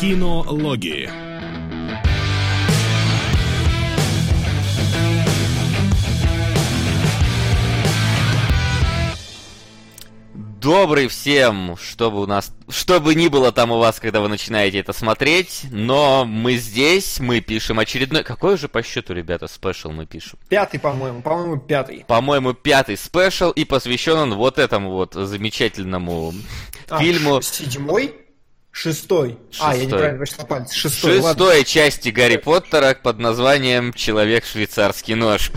Кинологи. Добрый всем, чтобы у нас, что бы ни было там у вас, когда вы начинаете это смотреть, но мы здесь, мы пишем очередной, какой же по счету, ребята, special мы пишем? Пятый, по-моему, по-моему, пятый. По-моему, пятый special, и посвящен он вот этому вот замечательному А, фильму. Седьмой? Шестой. А, я Шестой. неправильно посчитал палец. Шестой, ладно. Шестой части Гарри Поттера под названием «Человек швейцарский нож».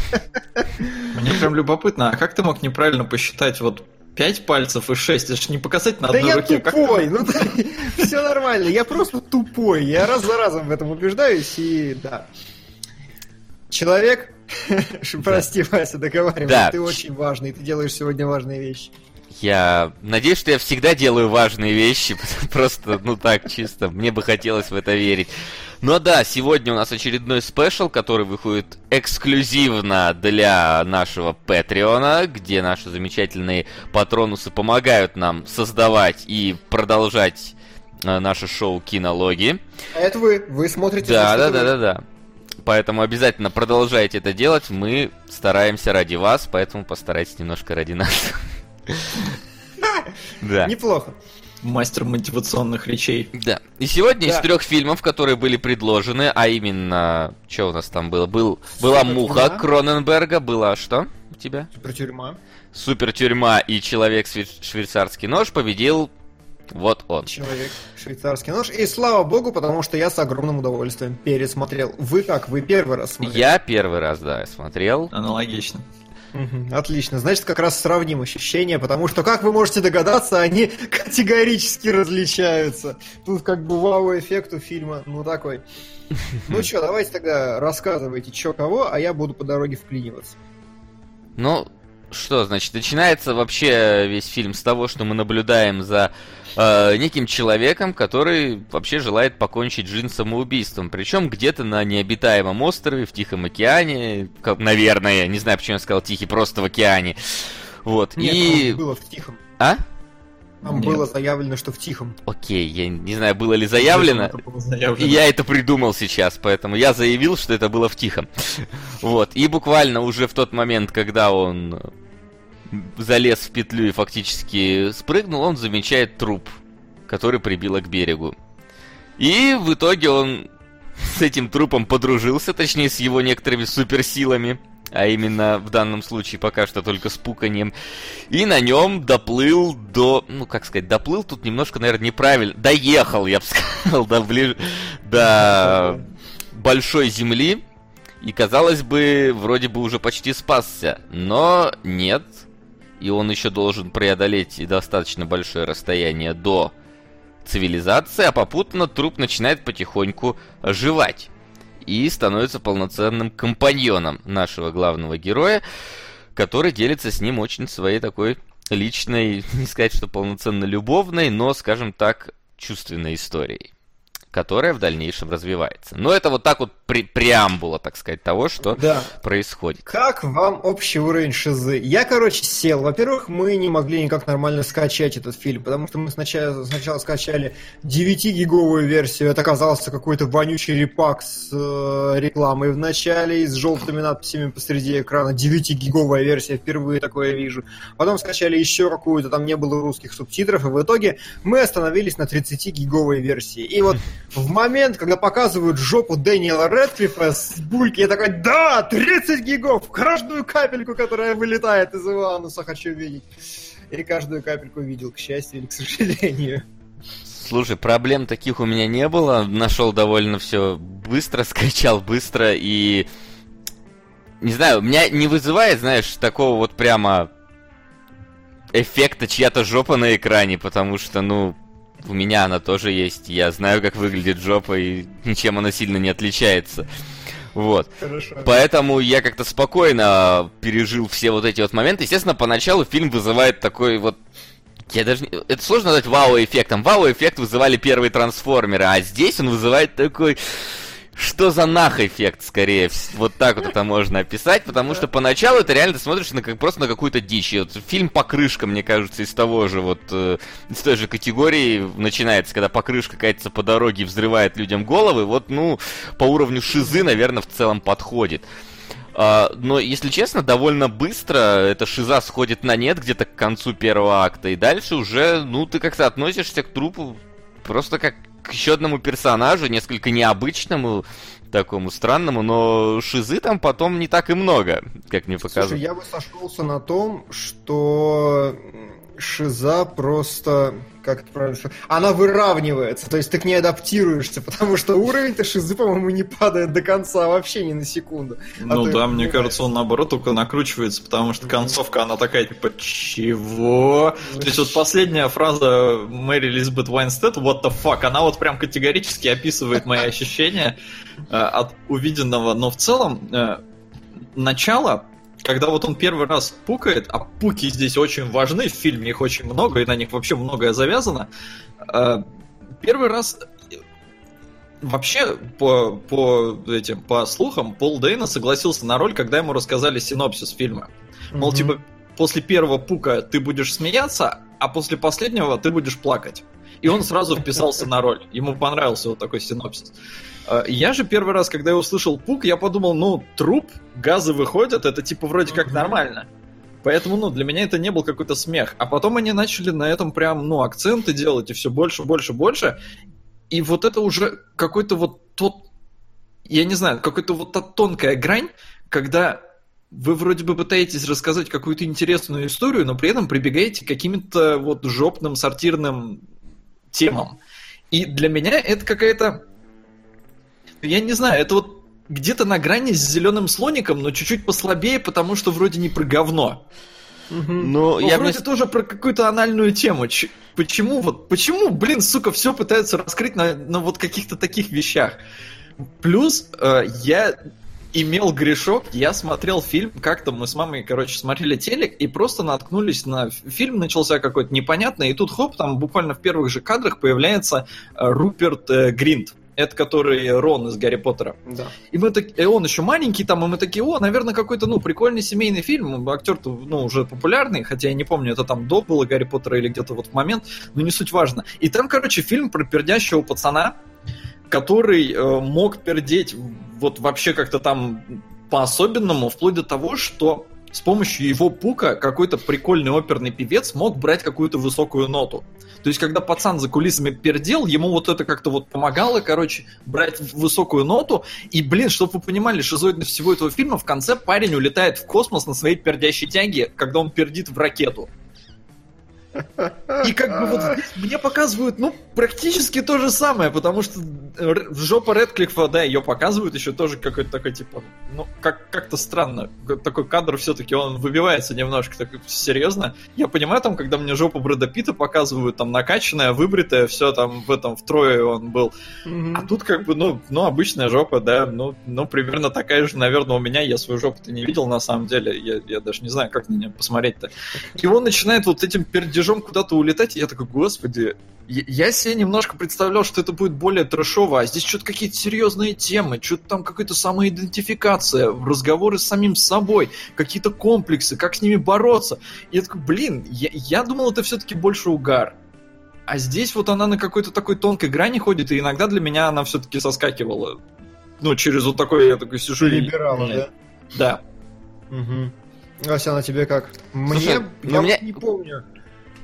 Мне прям любопытно, а как ты мог неправильно посчитать вот 5 пальцев и 6? Это же не показать на Да одной я руке. Как- тупой, ну все нормально, я просто тупой, я раз за разом в этом убеждаюсь и да. Человек, прости, Вася, договаривай, Да. ты очень важный, ты делаешь сегодня важные вещи. Я надеюсь, что я всегда делаю важные вещи, просто, ну так, чисто, мне бы хотелось в это верить. Но да, сегодня у нас очередной спешл, который выходит эксклюзивно для нашего Патреона, где наши замечательные патронусы помогают нам создавать и продолжать э, наше шоу Кинологи. А это вы, вы смотрите... Да, да, да, да, да. Поэтому обязательно продолжайте это делать. Мы стараемся ради вас, поэтому постарайтесь немножко ради нас. Да. Неплохо. Мастер мотивационных речей. Да. И сегодня из Да. трех фильмов, которые были предложены, а именно, что у нас там было? Был, была Муха. Кроненберга, была что у тебя? Супер тюрьма. Супер тюрьма и Человек швей- швейцарский нож победил вот он. Человек, швейцарский нож. И слава богу, потому что я с огромным удовольствием пересмотрел. Вы как? Вы первый раз смотрели? Я первый раз, да, смотрел. Аналогично. Отлично. Значит, как раз сравним ощущения, потому что, как вы можете догадаться, они категорически различаются. Тут как бы вау-эффект у фильма, ну такой. Ну что, давайте тогда рассказывайте, что кого, а я буду по дороге вклиниваться. Ну, что, значит, начинается вообще весь фильм с того, что мы наблюдаем за э, неким человеком, который вообще желает покончить жизнь самоубийством. Причем где-то на необитаемом острове, в Тихом океане, как- наверное, не знаю, почему я сказал Тихий, просто в океане. Вот, Нет, и... было в тихом. А? Там Нет. было заявлено, что в тихом. Окей, я не знаю, было ли заявлено. Было заявлено. И я это придумал сейчас, поэтому я заявил, что это было в тихом. Вот. И буквально уже в тот момент, когда он залез в петлю и фактически спрыгнул, он замечает труп, который прибило к берегу. И в итоге он с этим трупом подружился, точнее с его некоторыми суперсилами, а именно в данном случае пока что только с пуканьем. И на нем доплыл до, ну как сказать, доплыл тут немножко, наверное, неправильно, доехал, я бы сказал, до ближе, до большой земли. И казалось бы, вроде бы уже почти спасся, но нет. И он еще должен преодолеть достаточно большое расстояние до цивилизации, а попутно труп начинает потихоньку оживать и становится полноценным компаньоном нашего главного героя, который делится с ним очень своей такой личной, не сказать, что полноценно любовной, но, скажем так, чувственной историей, которая в дальнейшем развивается. Но это вот так вот пре- преамбула, так сказать, того, что Да. происходит. Как вам общий уровень шизы? Я, короче, сел. Во-первых, мы не могли никак нормально скачать этот фильм, потому что мы сначала, сначала скачали 9-гиговую версию. Это оказался какой-то вонючий репак с э, рекламой в начале и с желтыми надписями посреди экрана. 9-гиговая версия, впервые такое вижу. Потом скачали еще какую-то, там не было русских субтитров, и в итоге мы остановились на 30-гиговой версии. И вот в момент, когда показывают жопу Дэниела Рэдклиффа с бульки, я такой, да, 30 гигов, каждую капельку, которая вылетает из Ивануса, хочу видеть. И каждую капельку видел, к счастью или к сожалению. Слушай, проблем таких у меня не было. Нашел довольно все быстро, скачал быстро и... Не знаю, меня не вызывает, знаешь, такого вот прямо эффекта чья-то жопа на экране, потому что, ну, у меня она тоже есть. Я знаю, как выглядит жопа, и ничем она сильно не отличается. Вот. Хорошо. Поэтому я как-то спокойно пережил все вот эти вот моменты. Естественно, поначалу фильм вызывает такой вот... Я даже... Это сложно назвать вау-эффектом. Вау-эффект вызывали первые трансформеры, а здесь он вызывает такой что за нах эффект, скорее, вот так вот это можно описать, потому что поначалу это реально ты смотришь на, как, просто на какую-то дичь. Вот фильм «Покрышка», мне кажется, из того же вот, э, из той же категории начинается, когда покрышка катится по дороге и взрывает людям головы, вот, ну, по уровню шизы, наверное, в целом подходит. Uh, но, если честно, довольно быстро эта шиза сходит на нет где-то к концу первого акта, и дальше уже, ну, ты как-то относишься к трупу просто как к еще одному персонажу, несколько необычному, такому странному, но шизы там потом не так и много, как мне показалось. Слушай, я бы сошелся на том, что шиза просто как это правильно сказать, она выравнивается, то есть ты к ней адаптируешься, потому что уровень-то шизы, по-моему, не падает до конца вообще ни на секунду. А ну да, мне кажется, он наоборот только накручивается, потому что концовка, она такая, типа, чего? То есть вот последняя фраза Мэри Лизбет Вайнстед, what the fuck, она вот прям категорически описывает мои ощущения э, от увиденного, но в целом э, начало когда вот он первый раз пукает, а пуки здесь очень важны, в фильме их очень много, и на них вообще многое завязано, э, первый раз вообще по, по этим по слухам Пол Дейна согласился на роль, когда ему рассказали синопсис фильма. Мол, mm-hmm. типа, после первого пука ты будешь смеяться, а после последнего ты будешь плакать. И он сразу вписался на роль. Ему понравился вот такой синопсис. А, я же первый раз, когда я услышал пук, я подумал, ну, труп, газы выходят, это типа вроде как нормально. Поэтому, ну, для меня это не был какой-то смех. А потом они начали на этом прям, ну, акценты делать, и все больше, больше, больше. И вот это уже какой-то вот тот, я не знаю, какой-то вот та тонкая грань, когда вы вроде бы пытаетесь рассказать какую-то интересную историю, но при этом прибегаете к каким-то вот жопным сортирным темам. И для меня это какая-то я не знаю, это вот где-то на грани с зеленым слоником, но чуть-чуть послабее, потому что вроде не про говно. Угу. Но, я вроде мне... тоже про какую-то анальную тему. Ч- почему вот, почему, блин, сука, все пытаются раскрыть на, на вот каких-то таких вещах? Плюс э, я имел грешок, я смотрел фильм, как-то мы с мамой, короче, смотрели телек и просто наткнулись на фильм, начался какой-то непонятный, и тут хоп, там буквально в первых же кадрах появляется э, Руперт э, Гринт. Это который Рон из Гарри Поттера. Да. И мы так, и он еще маленький там, и мы такие, о, наверное, какой-то, ну, прикольный семейный фильм. Актер-то, ну, уже популярный, хотя я не помню, это там до было Гарри Поттера или где-то вот в момент, но не суть важно. И там, короче, фильм про пердящего пацана, который э, мог пердеть вот вообще как-то там по-особенному, вплоть до того, что с помощью его пука какой-то прикольный оперный певец мог брать какую-то высокую ноту. То есть, когда пацан за кулисами пердел, ему вот это как-то вот помогало, короче, брать высокую ноту. И, блин, чтобы вы понимали, шизоидность всего этого фильма, в конце парень улетает в космос на своей пердящей тяге, когда он пердит в ракету. И как бы вот здесь мне показывают, ну, практически то же самое, потому что жопа Редклифа, да, ее показывают еще тоже какой-то такой, типа, ну, как- как-то странно. Такой кадр все-таки, он выбивается немножко, так серьезно. Я понимаю, там, когда мне жопу Брэда Питта показывают, там, накачанная, выбритая, все там в этом втрое он был. Mm-hmm. А тут как бы, ну, ну, обычная жопа, да, ну, ну, примерно такая же, наверное, у меня. Я свою жопу-то не видел, на самом деле. Я, я даже не знаю, как на нее посмотреть-то. И он начинает вот этим пердежом рубежом куда-то улетать, и я такой, господи, я себе немножко представлял, что это будет более трэшово, а здесь что-то какие-то серьезные темы, что-то там какая-то самоидентификация, разговоры с самим собой, какие-то комплексы, как с ними бороться. И я такой, блин, я, я думал, это все-таки больше угар. А здесь вот она на какой-то такой тонкой грани ходит, и иногда для меня она все-таки соскакивала. Ну, через вот такой, я такой сижу Перебирала, и... да? Да. Угу. Ася, на тебе как? Мне, Слушай, я ну, мне... не помню.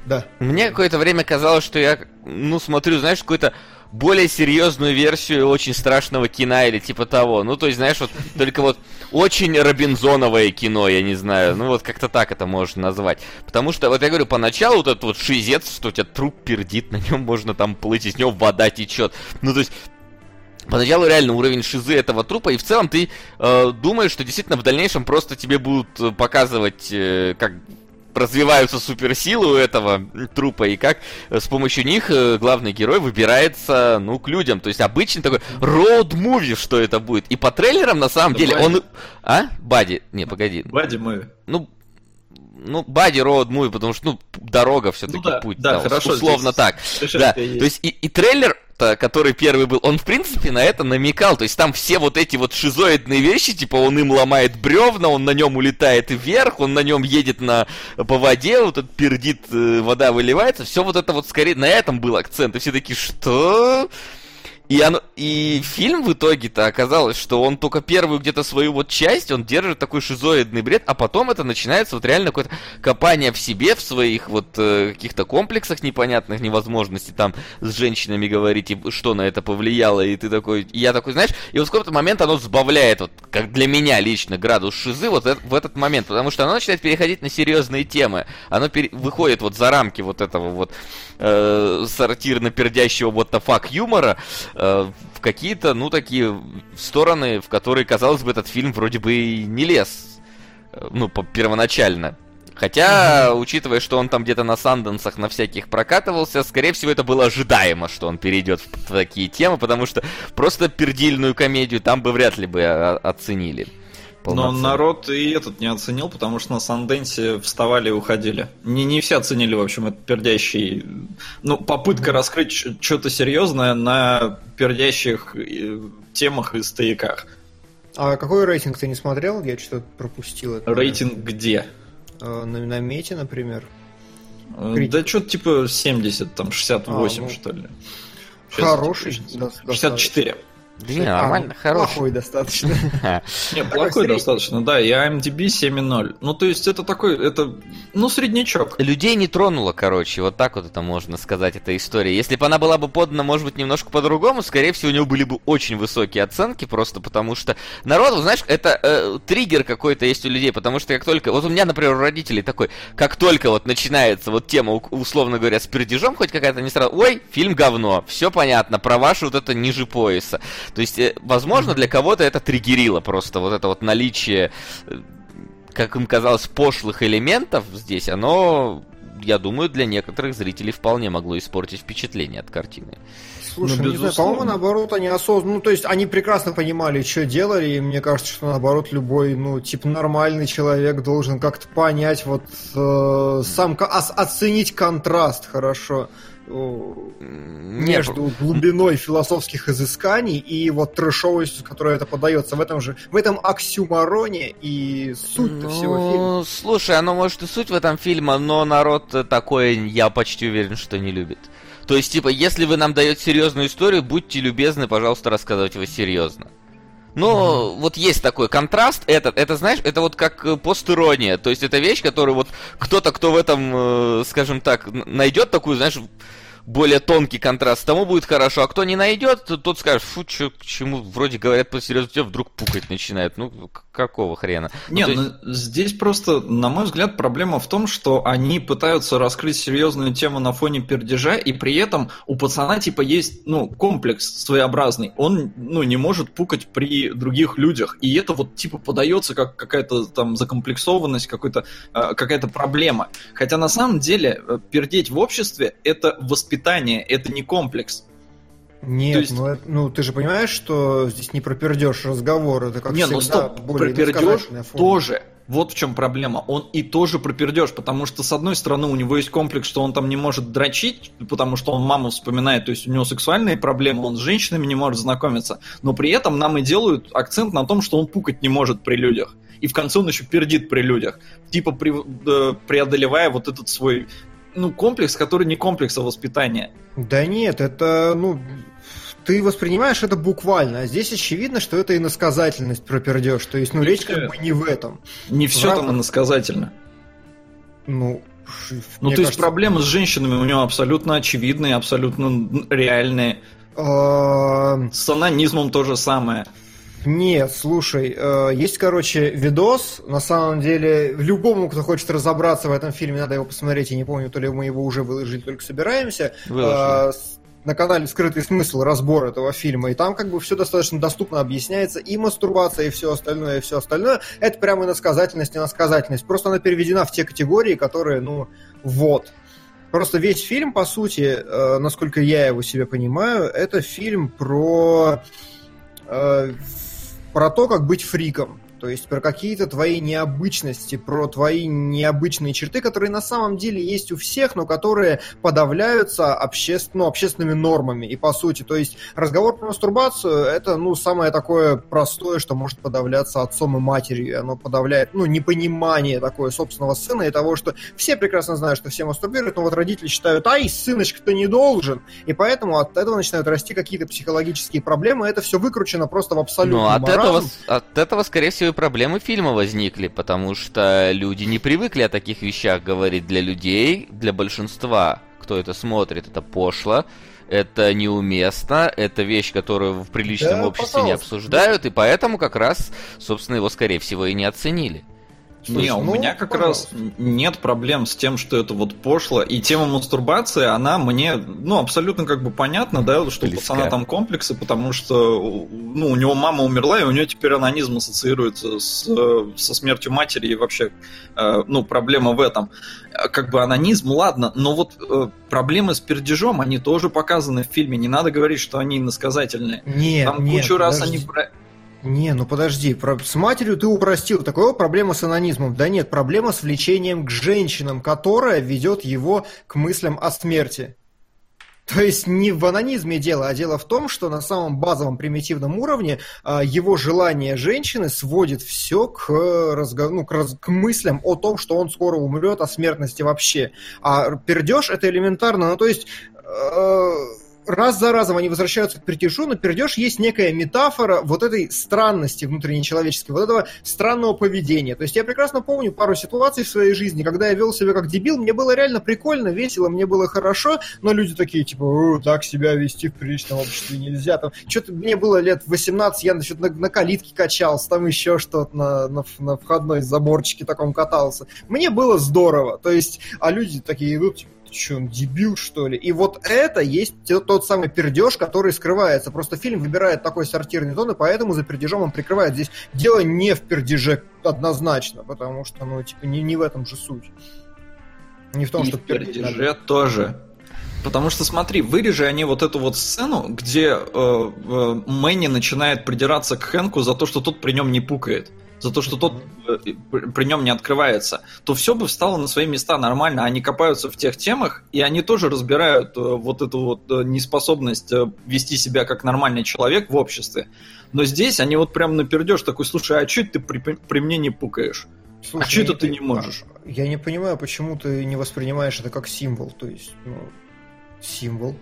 Да. Мне какое-то время казалось, что я, ну, смотрю, знаешь, какую-то более серьезную версию очень страшного кино или типа того. Ну, то есть, знаешь, вот только вот очень Робинзоновое кино, я не знаю. Ну, вот как-то так это можно назвать. Потому что, вот я говорю, поначалу вот этот вот шизец, что у тебя труп пердит, на нем можно там плыть, из него вода течет. Ну, то есть, Поначалу реально уровень шизы этого трупа, и в целом ты э, думаешь, что действительно в дальнейшем просто тебе будут э, показывать, э, как развиваются суперсилы у этого трупа, и как э, с помощью них э, главный герой выбирается, ну, к людям. То есть обычный такой роуд-муви, что это будет. И по трейлерам, на самом деле, он... А? Бади? Не, погоди. Бади мы. Ну, ну, Бади Роуд Муви, потому что, ну, дорога все-таки ну, да, путь. Да, да, хорошо. Условно здесь... так. да. То есть и, и трейлер который первый был, он, в принципе, на это намекал. То есть там все вот эти вот шизоидные вещи, типа он им ломает бревна, он на нем улетает вверх, он на нем едет на, по воде, вот этот пердит, э, вода выливается. Все вот это вот скорее на этом был акцент. И все такие, что? И, оно, и фильм в итоге-то оказалось, что он только первую где-то свою вот часть, он держит такой шизоидный бред, а потом это начинается вот реально какое-то копание в себе, в своих вот э, каких-то комплексах непонятных, невозможности там с женщинами говорить, и что на это повлияло, и ты такой, и я такой, знаешь, и вот в какой-то момент оно сбавляет, вот как для меня лично, градус шизы вот в этот момент, потому что оно начинает переходить на серьезные темы, оно пере, выходит вот за рамки вот этого вот э, сортирно-пердящего what the fuck юмора, Э, в какие-то, ну, такие стороны, в которые, казалось бы, этот фильм вроде бы и не лез, э, ну, по первоначально. Хотя, mm-hmm. учитывая, что он там где-то на Санденсах на всяких прокатывался, скорее всего, это было ожидаемо, что он перейдет в такие темы, потому что просто пердильную комедию там бы вряд ли бы оценили. Но народ и этот не оценил, потому что на Санденсе вставали и уходили. Не, не все оценили, в общем, этот пердящий... Ну, попытка раскрыть что-то серьезное на пердящих э, темах и стояках. А какой рейтинг ты не смотрел? Я что-то пропустил. Это, рейтинг где? Э, на, на мете, например. Э, Критик. Да что-то типа 70, там 68, а, ну, что ли. Хороший. 64. Да не, нормально, а, хороший. Плохой достаточно. Не, плохой достаточно, да, и IMDb 7.0. Ну, то есть это такой, это, ну, среднячок. Людей не тронуло, короче, вот так вот это можно сказать, эта история. Если бы она была бы подана, может быть, немножко по-другому, скорее всего, у него были бы очень высокие оценки, просто потому что народ, знаешь, это э, триггер какой-то есть у людей, потому что как только, вот у меня, например, у родителей такой, как только вот начинается вот тема, условно говоря, с пердежом хоть какая-то, не сразу, ой, фильм говно, все понятно, про ваше вот это ниже пояса. То есть, э, возможно, для кого-то это триггерило просто вот это вот наличие, э, как им казалось, пошлых элементов здесь, оно, я думаю, для некоторых зрителей вполне могло испортить впечатление от картины. Слушай, ну, не знаю, по-моему, наоборот, они осознанно, ну, то есть они прекрасно понимали, что делали, и мне кажется, что наоборот, любой, ну, типа, нормальный человек должен как-то понять, вот, э, сам, оценить контраст хорошо между глубиной философских изысканий и вот трэшовостью, которой это подается. В этом же, в этом оксюмароне и суть ну, всего фильма. Слушай, оно может и суть в этом фильме, но народ такое, я почти уверен, что не любит. То есть, типа, если вы нам даете серьезную историю, будьте любезны, пожалуйста, рассказывать его серьезно. Но mm-hmm. вот есть такой контраст. Это, это, знаешь, это вот как э, постирония. То есть это вещь, которую вот кто-то, кто в этом, э, скажем так, найдет такую, знаешь, более тонкий контраст, тому будет хорошо. А кто не найдет, тот скажет, фу, чё, к чему, вроде говорят по серьезности, вдруг пукать начинает. Ну, какого хрена? Не, ну, ну, есть... здесь просто, на мой взгляд, проблема в том, что они пытаются раскрыть серьезную тему на фоне пердежа, и при этом у пацана, типа, есть, ну, комплекс своеобразный. Он, ну, не может пукать при других людях. И это вот, типа, подается как какая-то там закомплексованность, какой-то, э, какая-то проблема. Хотя на самом деле э, пердеть в обществе – это воспитание воспитание, это не комплекс. Нет, есть... ну, это, ну ты же понимаешь, что здесь не пропердешь разговор, это как не, ну всегда ну стоп, более пропердеж тоже. Вот в чем проблема. Он и тоже пропердеж, потому что, с одной стороны, у него есть комплекс, что он там не может дрочить, потому что он маму вспоминает, то есть у него сексуальные проблемы, он с женщинами не может знакомиться, но при этом нам и делают акцент на том, что он пукать не может при людях. И в конце он еще пердит при людях, типа при, э, преодолевая вот этот свой ну, комплекс, который не комплекс, а воспитание. Да нет, это, ну, ты воспринимаешь это буквально, а здесь очевидно, что это иносказательность про пердеж, то есть, ну, речь как бы не в этом. Не все там иносказательно. Ну, ну, то кажется... есть проблемы с женщинами у него абсолютно очевидные, абсолютно реальные. С анонизмом то же самое. Нет, слушай, э, есть, короче, видос. На самом деле, любому, кто хочет разобраться в этом фильме, надо его посмотреть. Я не помню, то ли мы его уже выложили, только собираемся. Выложили. Э, на канале «Скрытый смысл» разбор этого фильма, и там как бы все достаточно доступно объясняется, и мастурбация, и все остальное, и все остальное. Это прямо иносказательность, иносказательность. Просто она переведена в те категории, которые, ну, вот. Просто весь фильм, по сути, э, насколько я его себе понимаю, это фильм про э, про то, как быть фриком. То есть про какие-то твои необычности, про твои необычные черты, которые на самом деле есть у всех, но которые подавляются обществ... ну, общественными нормами. И по сути, то есть разговор про мастурбацию это ну самое такое простое, что может подавляться отцом и матерью. Оно подавляет ну непонимание такое собственного сына и того, что все прекрасно знают, что все мастурбируют, но вот родители считают, ай, сыночка-то не должен. И поэтому от этого начинают расти какие-то психологические проблемы. Это все выкручено просто в абсолютно. Ну, от этого, от этого, скорее всего, и проблемы фильма возникли, потому что люди не привыкли о таких вещах говорить для людей, для большинства, кто это смотрит, это пошло это неуместно, это вещь, которую в приличном да, обществе пожалуйста. не обсуждают, и поэтому как раз, собственно, его, скорее всего, и не оценили. Не, у ну, меня как пожалуйста. раз нет проблем с тем, что это вот пошло. И тема мастурбации, она мне, ну, абсолютно как бы понятно, да, что Близка. у пацана там комплексы, потому что, ну, у него мама умерла, и у него теперь анонизм ассоциируется с, со смертью матери, и вообще, э, ну, проблема в этом. Как бы анонизм, ладно, но вот э, проблемы с пердежом, они тоже показаны в фильме. Не надо говорить, что они иносказательные. Нет, Там нет, кучу раз они не, ну подожди, про... с матерью ты упростил. Такое проблема с анонизмом. Да нет, проблема с влечением к женщинам, которая ведет его к мыслям о смерти. То есть не в анонизме дело, а дело в том, что на самом базовом примитивном уровне а, его желание женщины сводит все к, разго... ну, к, раз... к мыслям о том, что он скоро умрет, о смертности вообще. А пердеж это элементарно, ну то есть... Э раз за разом они возвращаются к пердежу, но пердеж есть некая метафора вот этой странности внутренней человеческой, вот этого странного поведения. То есть я прекрасно помню пару ситуаций в своей жизни, когда я вел себя как дебил, мне было реально прикольно, весело, мне было хорошо, но люди такие, типа, так себя вести в приличном обществе нельзя. Там, что-то мне было лет 18, я значит, на, на калитке качался, там еще что-то на, на, на входной заборчике таком катался. Мне было здорово. То есть, а люди такие идут, типа, ты что, он дебил, что ли? И вот это есть тот самый пердеж, который скрывается. Просто фильм выбирает такой сортирный тон, и поэтому за пердежом он прикрывает. Здесь дело не в пердеже однозначно, потому что, ну, типа, не, не в этом же суть. Не в том, и что в пердеже надо. тоже. Потому что, смотри, вырежи они вот эту вот сцену, где э, э, Мэнни начинает придираться к Хэнку за то, что тот при нем не пукает за то, что тот э, при нем не открывается, то все бы встало на свои места нормально. Они копаются в тех темах, и они тоже разбирают э, вот эту вот э, неспособность вести себя как нормальный человек в обществе. Но здесь они вот прям напердешь такой, слушай, а что ты при, при мне не пукаешь? Слушай, а что это ты не можешь? Я не понимаю, почему ты не воспринимаешь это как символ. То есть, ну, символ.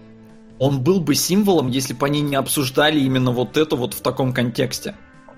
Он был бы символом, если бы они не обсуждали именно вот это вот в таком контексте.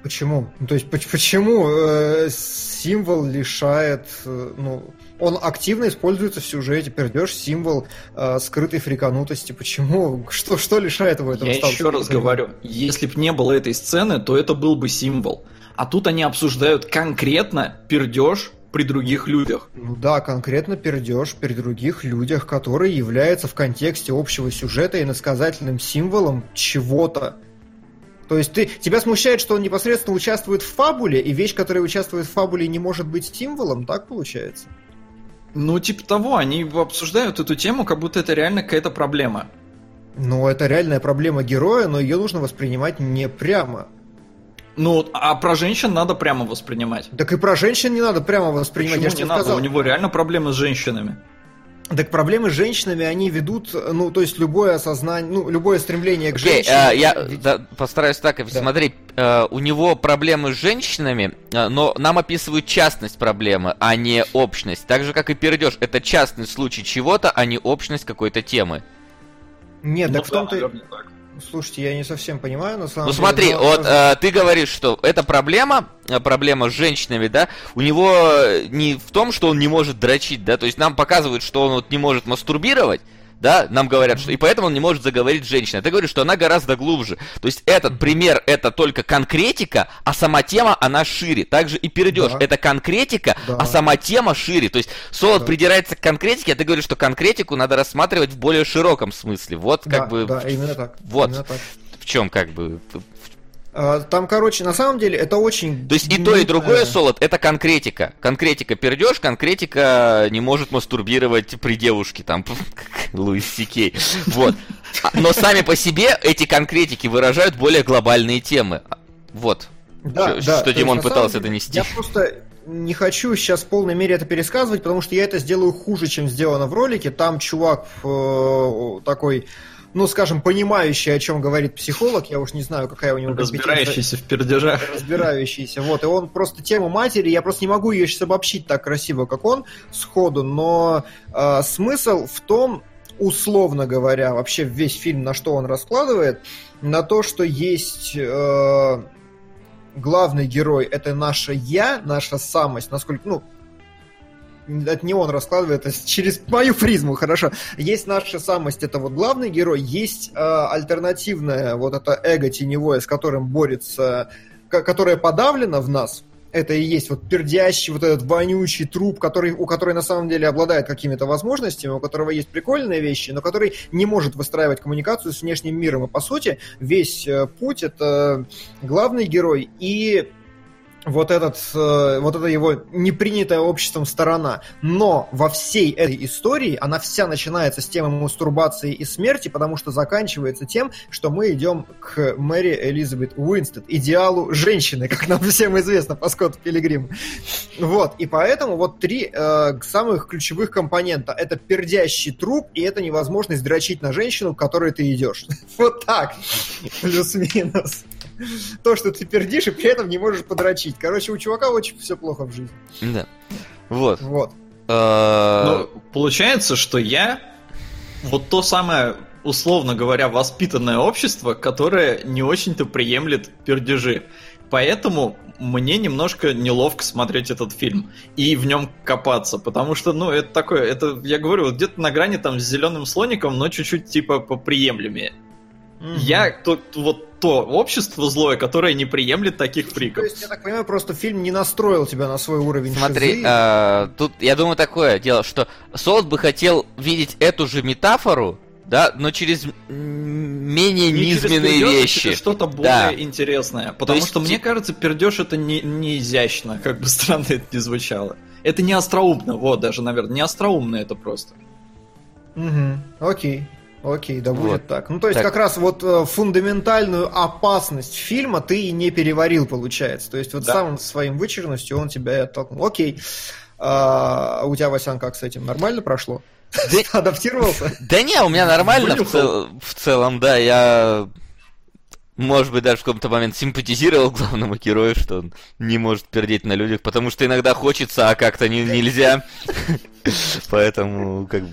Почему? Ну, то есть почему э, символ лишает, э, ну, он активно используется в сюжете, пердеж символ э, скрытой фриканутости. Почему? Что, что лишает его этого? Я еще раз говорю, если бы не было этой сцены, то это был бы символ. А тут они обсуждают конкретно пердеж при других людях. Ну да, конкретно пердеж при других людях, который является в контексте общего сюжета и насказательным символом чего-то. То есть ты, тебя смущает, что он непосредственно участвует в фабуле, и вещь, которая участвует в фабуле, не может быть символом, так получается? Ну, типа того, они обсуждают эту тему, как будто это реально какая-то проблема. Ну, это реальная проблема героя, но ее нужно воспринимать не прямо. Ну, а про женщин надо прямо воспринимать. Так и про женщин не надо прямо воспринимать. Почему Я не надо? Сказал. У него реально проблемы с женщинами. Так проблемы с женщинами, они ведут, ну, то есть любое осознание, ну, любое стремление к okay, женщине. Uh, я да, постараюсь так, да. смотри, uh, у него проблемы с женщинами, uh, но нам описывают частность проблемы, а не общность. Так же, как и пердеж, это частный случай чего-то, а не общность какой-то темы. Нет, ну, так да, в том-то... Слушайте, я не совсем понимаю, на самом ну, деле. Ну смотри, вот э, ты говоришь, что это проблема, э, проблема с женщинами, да, у него не в том, что он не может дрочить, да, то есть нам показывают, что он вот не может мастурбировать, да, нам говорят, что и поэтому он не может заговорить с женщиной. Ты говоришь, что она гораздо глубже. То есть этот пример это только конкретика, а сама тема она шире. Также и перейдешь, да. это конкретика, да. а сама тема шире. То есть Солод да. придирается к конкретике, а ты говоришь, что конкретику надо рассматривать в более широком смысле. Вот как да, бы. Да, именно так. Вот. Именно так. В чем как бы а, там, короче, на самом деле это очень... То есть и то, и другое солод это конкретика. Конкретика пердеж, конкретика не может мастурбировать при девушке, там, Луис Сикей. Вот. А, но сами по себе эти конкретики выражают более глобальные темы. Вот. да, что, да, что Димон пытался донести. Я просто не хочу сейчас в полной мере это пересказывать, потому что я это сделаю хуже, чем сделано в ролике. Там чувак э, такой ну, скажем, понимающий, о чем говорит психолог, я уж не знаю, какая у него Разбирающийся в пердежах. Разбирающийся, вот, и он просто тему матери, я просто не могу ее сейчас обобщить так красиво, как он, сходу, но э, смысл в том, условно говоря, вообще весь фильм на что он раскладывает, на то, что есть э, главный герой, это наше я, наша самость, насколько, ну, это не он раскладывает, это через мою призму, хорошо. Есть наша самость, это вот главный герой, есть э, альтернативное вот это эго теневое, с которым борется, которое подавлено в нас, это и есть вот пердящий, вот этот вонючий труп, который, у которой на самом деле обладает какими-то возможностями, у которого есть прикольные вещи, но который не может выстраивать коммуникацию с внешним миром. И по сути весь э, путь это главный герой и вот, этот, э, вот эта его непринятая обществом сторона. Но во всей этой истории она вся начинается с темы мастурбации и смерти, потому что заканчивается тем, что мы идем к Мэри Элизабет Уинстед, идеалу женщины, как нам всем известно по Скотту Пилигриму. Вот, и поэтому вот три э, самых ключевых компонента. Это пердящий труп, и это невозможность дрочить на женщину, к которой ты идешь. Вот так. Плюс-минус то, что ты пердишь, и при этом не можешь подрочить. Короче, у чувака очень все плохо в жизни. Да. Вот. Вот. Ну, получается, что я вот то самое, условно говоря, воспитанное общество, которое не очень-то приемлет пердежи. Поэтому мне немножко неловко смотреть этот фильм и в нем копаться, потому что, ну, это такое, это, я говорю, вот где-то на грани там с зеленым слоником, но чуть-чуть типа поприемлемее. Угу. Я тут вот то общество злое, которое не приемлет таких фриков. То есть, я так понимаю, просто фильм не настроил тебя на свой уровень Смотри, э, тут, я думаю, такое дело, что Солод бы хотел видеть эту же метафору, да, но через менее не низменные через вещи. Через что-то более да. интересное. Потому есть, что, мне кажется, пердеж это не, не изящно, как бы странно это ни звучало. Это не остроумно, вот даже, наверное, не остроумно это просто. Угу, окей. Окей, да будет вот. так. Ну, то есть, так. как раз вот э, фундаментальную опасность фильма ты и не переварил, получается. То есть, вот да. самым своим вычурностью он тебя и оттолкнул. Окей. А, у тебя, Васян, как с этим? Нормально прошло? Да... Адаптировался? Да не, у меня нормально в, цел... в целом, да. Я, может быть, даже в каком-то момент симпатизировал главному герою, что он не может пердеть на людях, потому что иногда хочется, а как-то не, нельзя. Поэтому, как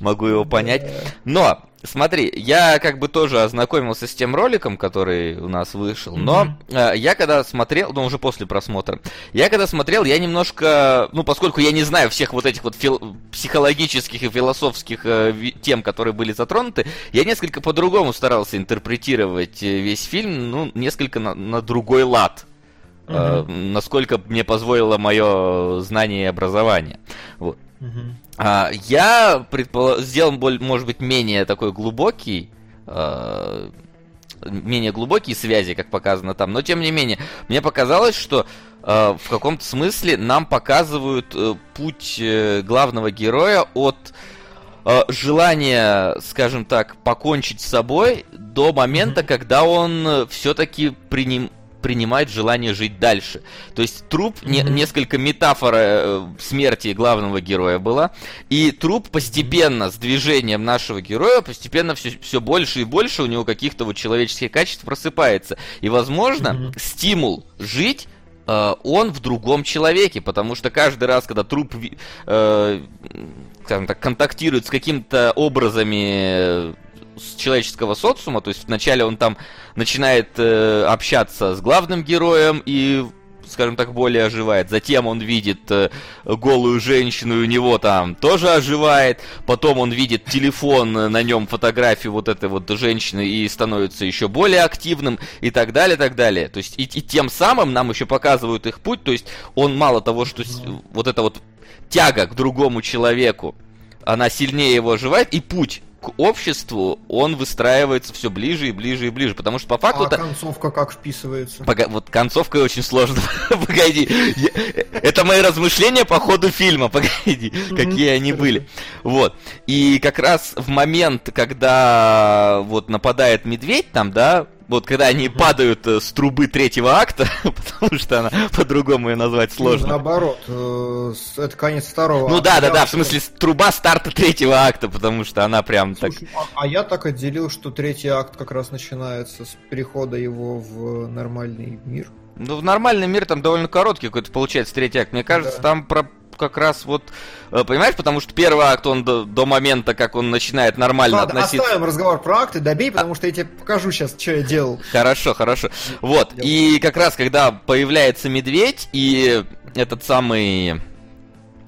могу его понять. Но, смотри, я как бы тоже ознакомился с тем роликом, который у нас вышел, но mm-hmm. э, я когда смотрел, ну уже после просмотра, я когда смотрел, я немножко, ну поскольку я не знаю всех вот этих вот фил- психологических и философских э, тем, которые были затронуты, я несколько по-другому старался интерпретировать э, весь фильм, ну несколько на, на другой лад. Uh-huh. Э, насколько мне позволило мое знание и образование. Вот. Uh-huh. А, я предпол... сделал, может быть, менее такой глубокий, а, менее глубокие связи, как показано там, но тем не менее, мне показалось, что а, в каком-то смысле нам показывают э, путь э, главного героя от желания, скажем так, покончить с собой до момента, mm-hmm. когда он э, все-таки приним принимает желание жить дальше. То есть труп mm-hmm. не, несколько метафора э, смерти главного героя была, и труп постепенно с движением нашего героя постепенно все, все больше и больше у него каких-то вот человеческих качеств просыпается. И, возможно, mm-hmm. стимул жить э, он в другом человеке, потому что каждый раз, когда труп э, так, контактирует с какими-то образами с человеческого социума, то есть вначале он там начинает э, общаться с главным героем и скажем так, более оживает. Затем он видит э, голую женщину, и у него там тоже оживает. Потом он видит телефон, э, на нем фотографию вот этой вот женщины и становится еще более активным и так далее, так далее. То есть и, и тем самым нам еще показывают их путь. То есть он мало того, что вот эта вот тяга к другому человеку, она сильнее его оживает, и путь к обществу он выстраивается все ближе и ближе и ближе, потому что по факту... А концовка как вписывается? Пога... Вот концовка очень сложно. Погоди. Это мои размышления по ходу фильма. Погоди. Какие они были. Вот. И как раз в момент, когда вот нападает медведь там, да, Вот когда они падают э, с трубы третьего акта, потому что она по-другому ее назвать сложно. Наоборот, э, это конец второго. Ну да, да, да, в смысле труба старта третьего акта, потому что она прям так... А, а я так отделил, что третий акт как раз начинается с перехода его в нормальный мир. Ну, в нормальный мир там довольно короткий какой-то получается третий акт. Мне кажется, Да. там про как раз вот, э, понимаешь, потому что первый акт, он до, до момента, как он начинает нормально Ладно, относиться... оставим разговор про акты, добей, потому что я тебе покажу сейчас, что я делал. Хорошо, хорошо. Вот, и как раз, когда появляется медведь, и этот самый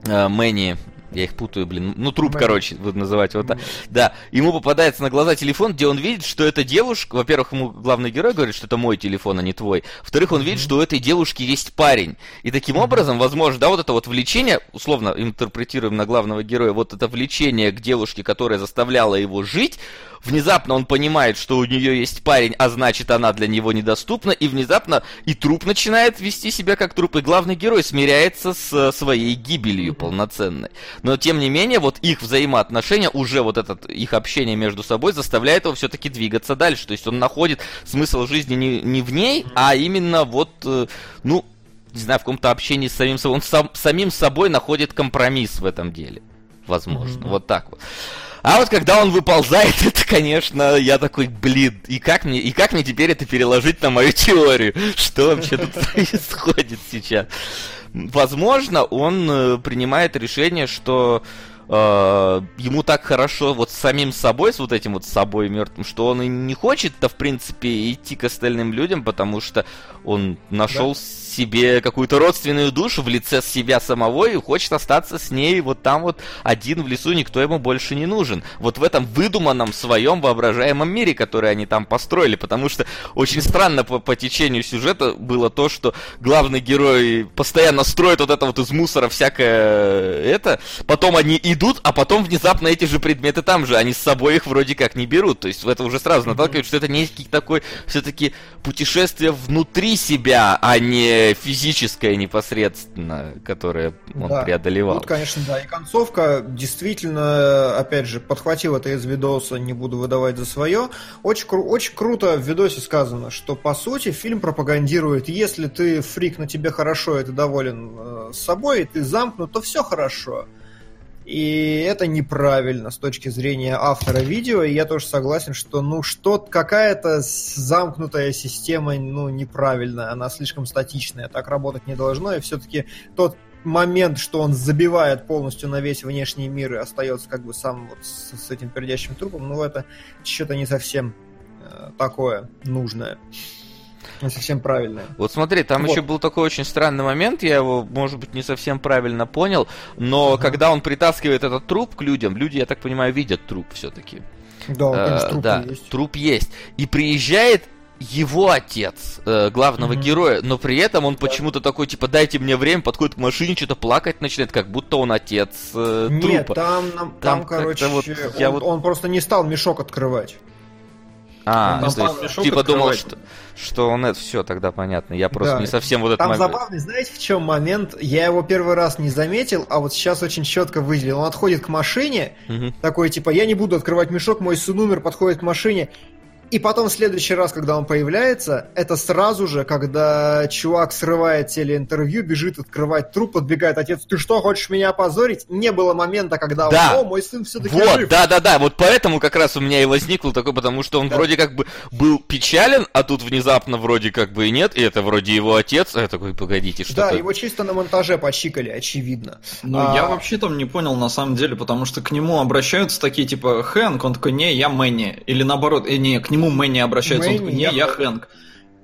э, Мэнни, я их путаю, блин, ну труп, Мэнни. короче, буду называть его так. Да, ему попадается на глаза телефон, где он видит, что эта девушка, во-первых, ему главный герой говорит, что это мой телефон, а не твой. Во-вторых, он видит, что у этой девушки есть парень. И таким образом, возможно, да, вот это вот влечение, условно интерпретируем на главного героя, вот это влечение к девушке, которая заставляла его жить, внезапно он понимает, что у нее есть парень, а значит она для него недоступна, и внезапно и труп начинает вести себя как труп, и главный герой смиряется с э, своей гибелью полноценной. Но тем не менее, вот их взаимоотношения, уже вот это их общение между собой заставляет его все-таки двигаться дальше. То есть он находит смысл жизни не, не в ней, а именно вот, э, ну, не знаю, в каком-то общении с самим собой. Он сам, самим собой находит компромисс в этом деле. Возможно. Мгм. Вот так вот. А вот когда он выползает, это, конечно, я такой, блин, и как мне, и как мне теперь это переложить на мою теорию? Что вообще тут происходит сейчас? Возможно, он э, принимает решение, что э, ему так хорошо вот с самим собой, с вот этим вот собой мертвым, что он и не хочет-то, в принципе, идти к остальным людям, потому что он нашел себе какую-то родственную душу в лице себя самого и хочет остаться с ней вот там вот один в лесу, никто ему больше не нужен. Вот в этом выдуманном своем воображаемом мире, который они там построили, потому что очень странно по, по течению сюжета было то, что главный герой постоянно строит вот это вот из мусора всякое это, потом они идут, а потом внезапно эти же предметы там же, они с собой их вроде как не берут, то есть это уже сразу наталкивает, что это некий такой все-таки путешествие внутри себя, а не физическое непосредственно, которое он Да. преодолевал. Тут, конечно, да. И концовка действительно, опять же, подхватил это из видоса, не буду выдавать за свое. Очень, кру- очень круто в видосе сказано, что, по сути, фильм пропагандирует, если ты фрик, на тебе хорошо, и ты доволен э, собой, и ты замкнут, то все хорошо. И это неправильно с точки зрения автора видео, и я тоже согласен, что ну что какая-то замкнутая система ну неправильная, она слишком статичная, так работать не должно, и все-таки тот момент, что он забивает полностью на весь внешний мир и остается как бы сам вот с, с этим пердящим трупом, ну это что-то не совсем э, такое нужное, не совсем правильное. Вот смотри, там Вот. еще был такой очень странный момент, я его, может быть, не совсем правильно понял, но Ага. когда он притаскивает этот труп к людям, люди, я так понимаю, видят труп все-таки. Да, конечно, Э, трупы да, есть. труп есть. И приезжает его отец, э, главного Мгм. героя, но при этом он почему-то такой, типа, дайте мне время, подходит к машине, что-то плакать начинает, как будто он отец э, Нет, трупа. там, нам- Там там, короче, вот он, я вот- он просто не стал мешок открывать. А, Там то есть, типа думал, что, что он это все тогда понятно. Я просто Да. не совсем вот этот Там момент. забавный, знаете, в чем момент? Я его первый раз не заметил, а вот сейчас очень четко выделил. Он отходит к машине, Мгм. такой типа, я не буду открывать мешок, мой сын умер, подходит к машине. И потом в следующий раз, когда он появляется, это сразу же, когда чувак срывает телеинтервью, бежит открывать труп, подбегает отец, ты что, хочешь меня опозорить? Не было момента, когда Да. он, о, мой сын все-таки Вот, жив. да, да, да, вот поэтому как раз у меня и возникло такое, потому что он Да. вроде как бы был печален, а тут внезапно вроде как бы и нет, и это вроде его отец, а я такой, погодите, что Да, его чисто на монтаже почикали, очевидно. Ну, А- я вообще там не понял на самом деле, потому что к нему обращаются такие, типа, Хэнк, он такой, не, я Мэнни. Или наоборот, э, не, к нему Мэнни обращаются, он Мэнни, такой, не, я я Хэнк.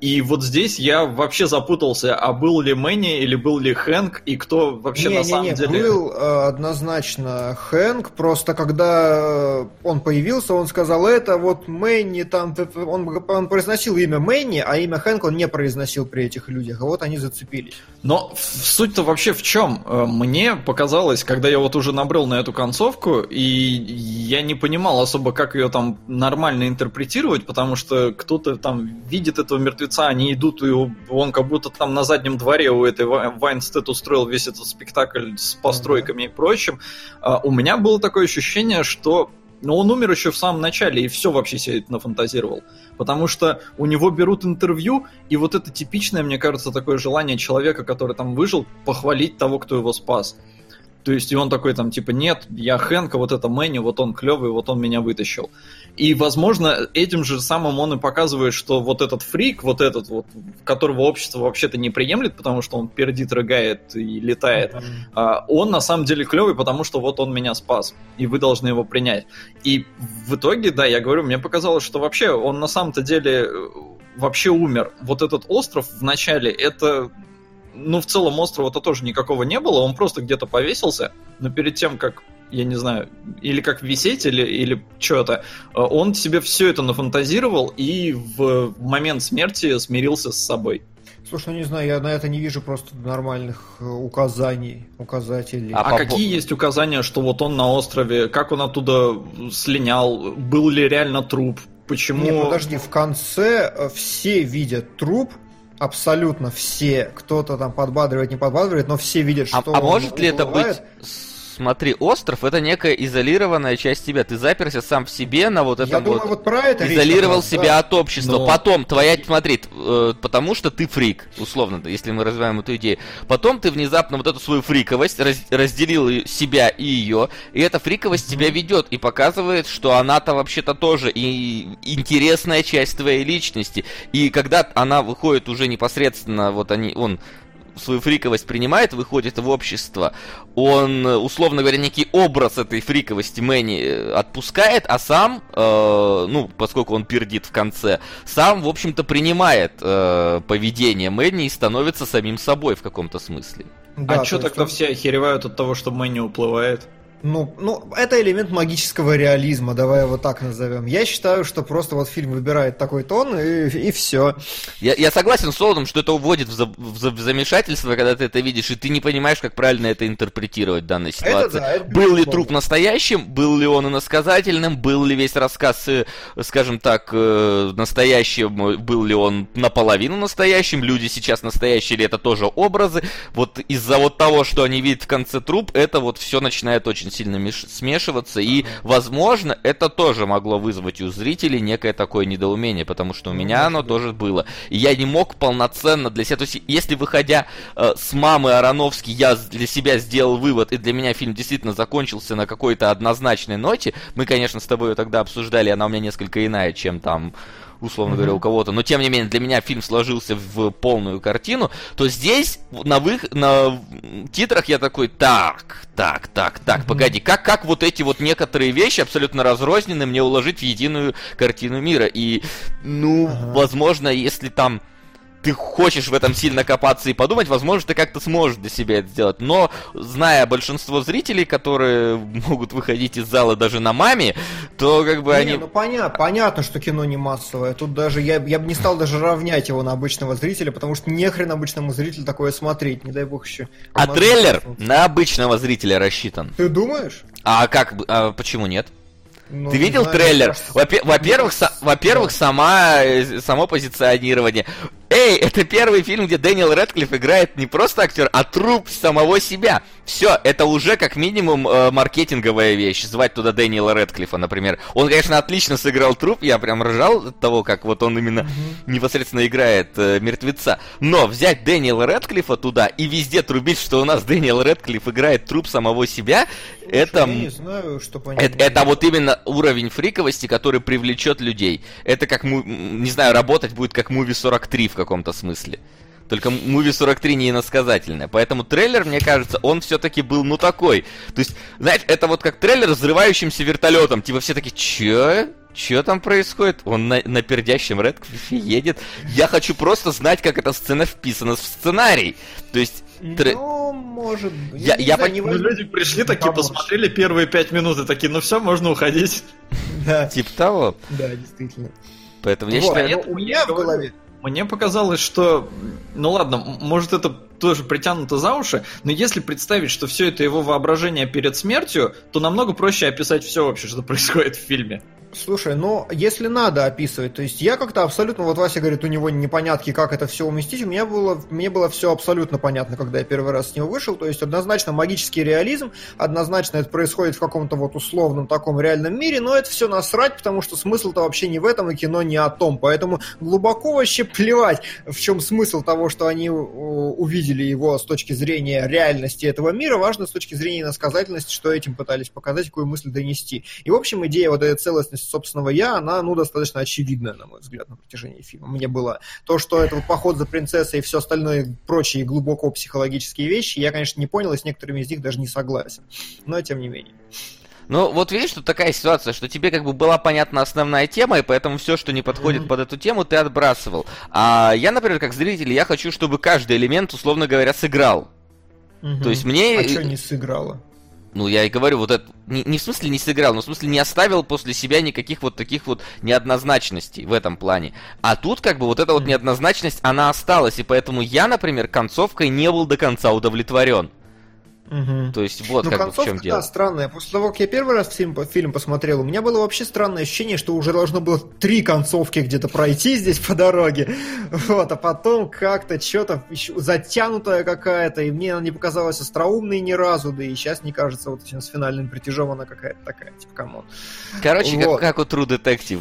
И вот здесь я вообще запутался, а был ли Мэнни или был ли Хэнк, и кто вообще не, на не, самом не, деле... был э, однозначно Хэнк, просто когда э, он появился, он сказал, это вот Мэнни, там, он, он произносил имя Мэнни, а имя Хэнк он не произносил при этих людях, а вот они зацепились. Но суть-то вообще в чем? Э, Мне показалось, когда я вот уже набрел на эту концовку, и я не понимал особо, как ее там нормально интерпретировать, потому что кто-то там видит этого мертвеца, они идут, и он как будто там на заднем дворе у этой Ва- Вайнстед устроил весь этот спектакль с постройками и прочим. А У меня было такое ощущение, что Но он умер еще в самом начале и все вообще себе нафантазировал. Потому что у него берут интервью, и вот это типичное, мне кажется, такое желание человека, который там выжил, похвалить того, кто его спас. То есть, и он такой там, типа, нет, я Хэнка, вот это Мэнни, вот он клевый, вот он меня вытащил. И, возможно, этим же самым он и показывает, что вот этот фрик, вот этот вот, которого общество вообще-то не приемлет, потому что он пердит, рыгает и летает, mm-hmm. он на самом деле клевый, потому что вот он меня спас, и вы должны его принять. И в итоге, да, я говорю, мне показалось, что вообще он на самом-то деле э, вообще умер. Вот этот остров в начале, это ну, в целом острова-то тоже никакого не было, он просто где-то повесился, но перед тем, как, я не знаю, или как висеть, или, или что-то, э, он себе все это нафантазировал и в момент смерти смирился с собой. Слушай, ну не знаю, я на это не вижу просто нормальных э, указаний, указателей. А, а по... какие есть указания, что вот он на острове, как он оттуда слинял, был ли реально труп, почему... Не, подожди, в конце э, все видят труп, абсолютно все, кто-то там подбадривает, не подбадривает, но все видят, а, что а, а может ли это быть смотри, остров это некая изолированная часть тебя. Ты заперся сам в себе на вот этом Я думаю, вот, про это изолировал речь, себя да. от общества. Но... Потом твоя, смотри, э, потому что ты фрик, условно, если мы развиваем эту идею. Потом ты внезапно вот эту свою фриковость раз, разделил себя и ее, и эта фриковость mm-hmm. тебя ведет и показывает, что она-то вообще-то тоже и интересная часть твоей личности. И когда она выходит уже непосредственно, вот они, он свою фриковость принимает, выходит в общество, он, условно говоря, некий образ этой фриковости Мэнни э, отпускает, а сам, э, ну, поскольку он пердит в конце, сам, в общем-то, принимает э, поведение Мэнни и становится самим собой в каком-то смысле. Да, а что тогда все охеревают от того, что Мэнни уплывает? Ну, ну, это элемент магического реализма, давай его так назовем. Я считаю, что просто вот фильм выбирает такой тон, и, и все. Я, я согласен с Солодом, что это уводит в, за, в, в замешательство, когда ты это видишь, и ты не понимаешь, как правильно это интерпретировать в данной ситуации. Это да, это был ли труп настоящим, был ли он иносказательным, был ли весь рассказ, э, скажем так, э, настоящим, был ли он наполовину настоящим, люди сейчас настоящие, или это тоже образы. Вот из-за вот того, что они видят в конце труп, это вот все начинает очень сильно меш- смешиваться, и, возможно, это тоже могло вызвать у зрителей некое такое недоумение, потому что у ну, меня оно тоже было. И я не мог полноценно для себя, то есть, если выходя э, с мамы Ароновски, я для себя сделал вывод, и для меня фильм действительно закончился на какой-то однозначной ноте, мы, конечно, с тобой ее тогда обсуждали, она у меня несколько иная, чем там условно mm-hmm. говоря, у кого-то, но тем не менее для меня фильм сложился в полную картину, то здесь на, вых... на титрах я такой, так, так, так, так, mm-hmm. погоди, как, как вот эти вот некоторые вещи абсолютно разрозненные мне уложить в единую картину мира? И, ну, uh-huh. возможно, если там ты хочешь в этом сильно копаться и подумать, возможно, ты как-то сможешь для себя это сделать. Но, зная большинство зрителей, которые могут выходить из зала даже на маме, то как бы не, они... ну понятно, понятно, что кино не массовое. Тут даже я, я бы не стал даже равнять его на обычного зрителя, потому что нехрен обычному зрителю такое смотреть, не дай бог еще. А трейлер на обычного зрителя рассчитан. Ты думаешь? А как, а почему нет? Ну, Ты видел знаю, трейлер? Во-первых, во-первых, сама э, само позиционирование. Эй, это первый фильм, где Дэниел Рэдклифф играет не просто актер, а труп самого себя. Все, это уже как минимум э, маркетинговая вещь. Звать туда Дэниела Рэдклиффа, например. Он, конечно, отлично сыграл труп, я прям ржал от того, как вот он именно mm-hmm. непосредственно играет э, мертвеца. Но взять Дэниела Рэдклиффа туда и везде трубить, что у нас Дэниел Рэдклифф играет труп самого себя, Слушай, это... Я не знаю, что это, это вот именно уровень фриковости, который привлечет людей. Это как, не знаю, работать будет как Movie 43 в каком-то смысле. Только Movie 43 не иносказательная. Поэтому трейлер, мне кажется, он все-таки был ну такой. То есть, знаешь, это вот как трейлер с взрывающимся вертолетом. Типа все такие, че? Че там происходит? Он на, на пердящем Редклиффе едет. Я хочу просто знать, как эта сцена вписана в сценарий. То есть... Тр... Ну, может быть. Я, я, я не ну, люди пришли такие, помочь. посмотрели первые пять минут и такие, ну все, можно уходить. Да. Типа того. Да, действительно. Поэтому я считаю... У меня в голове мне показалось, что, ну ладно, может это тоже притянуто за уши, но если представить, что все это его воображение перед смертью, то намного проще описать все вообще, что происходит в фильме. Слушай, ну, если надо описывать, то есть я как-то абсолютно, вот Вася говорит, у него непонятки, как это все уместить, у меня было, мне было все абсолютно понятно, когда я первый раз с него вышел, то есть однозначно магический реализм, однозначно это происходит в каком-то вот условном таком реальном мире, но это все насрать, потому что смысл-то вообще не в этом, и кино не о том, поэтому глубоко вообще плевать, в чем смысл того, что они увидели его с точки зрения реальности этого мира, важно с точки зрения иносказательности, что этим пытались показать, какую мысль донести. И, в общем, идея вот этой целостности собственного я, она, ну, достаточно очевидная, на мой взгляд, на протяжении фильма. Мне было то, что это вот поход за принцессой и все остальное, прочие глубоко психологические вещи, я, конечно, не понял, и с некоторыми из них даже не согласен. Но, тем не менее. Ну, вот видишь, тут такая ситуация, что тебе как бы была понятна основная тема, и поэтому все, что не подходит mm-hmm. под эту тему, ты отбрасывал. А я, например, как зритель, я хочу, чтобы каждый элемент, условно говоря, сыграл. Mm-hmm. То есть мне... А что не сыграло? Ну, я и говорю, вот это, не, не в смысле не сыграл, но в смысле не оставил после себя никаких вот таких вот неоднозначностей в этом плане. А тут как бы вот эта вот неоднозначность, она осталась, и поэтому я, например, концовкой не был до конца удовлетворен. Угу. То есть вот ну, как бы в чем дело. Да, странная. После того, как я первый раз фильм, фильм посмотрел, у меня было вообще странное ощущение, что уже должно было три концовки где-то пройти здесь по дороге. Вот, а потом как-то что-то затянутая какая-то, и мне она не показалась остроумной ни разу, да и сейчас не кажется вот с финальным притяжом она какая-то такая, типа, кому. Короче, вот. как, как у True Detective.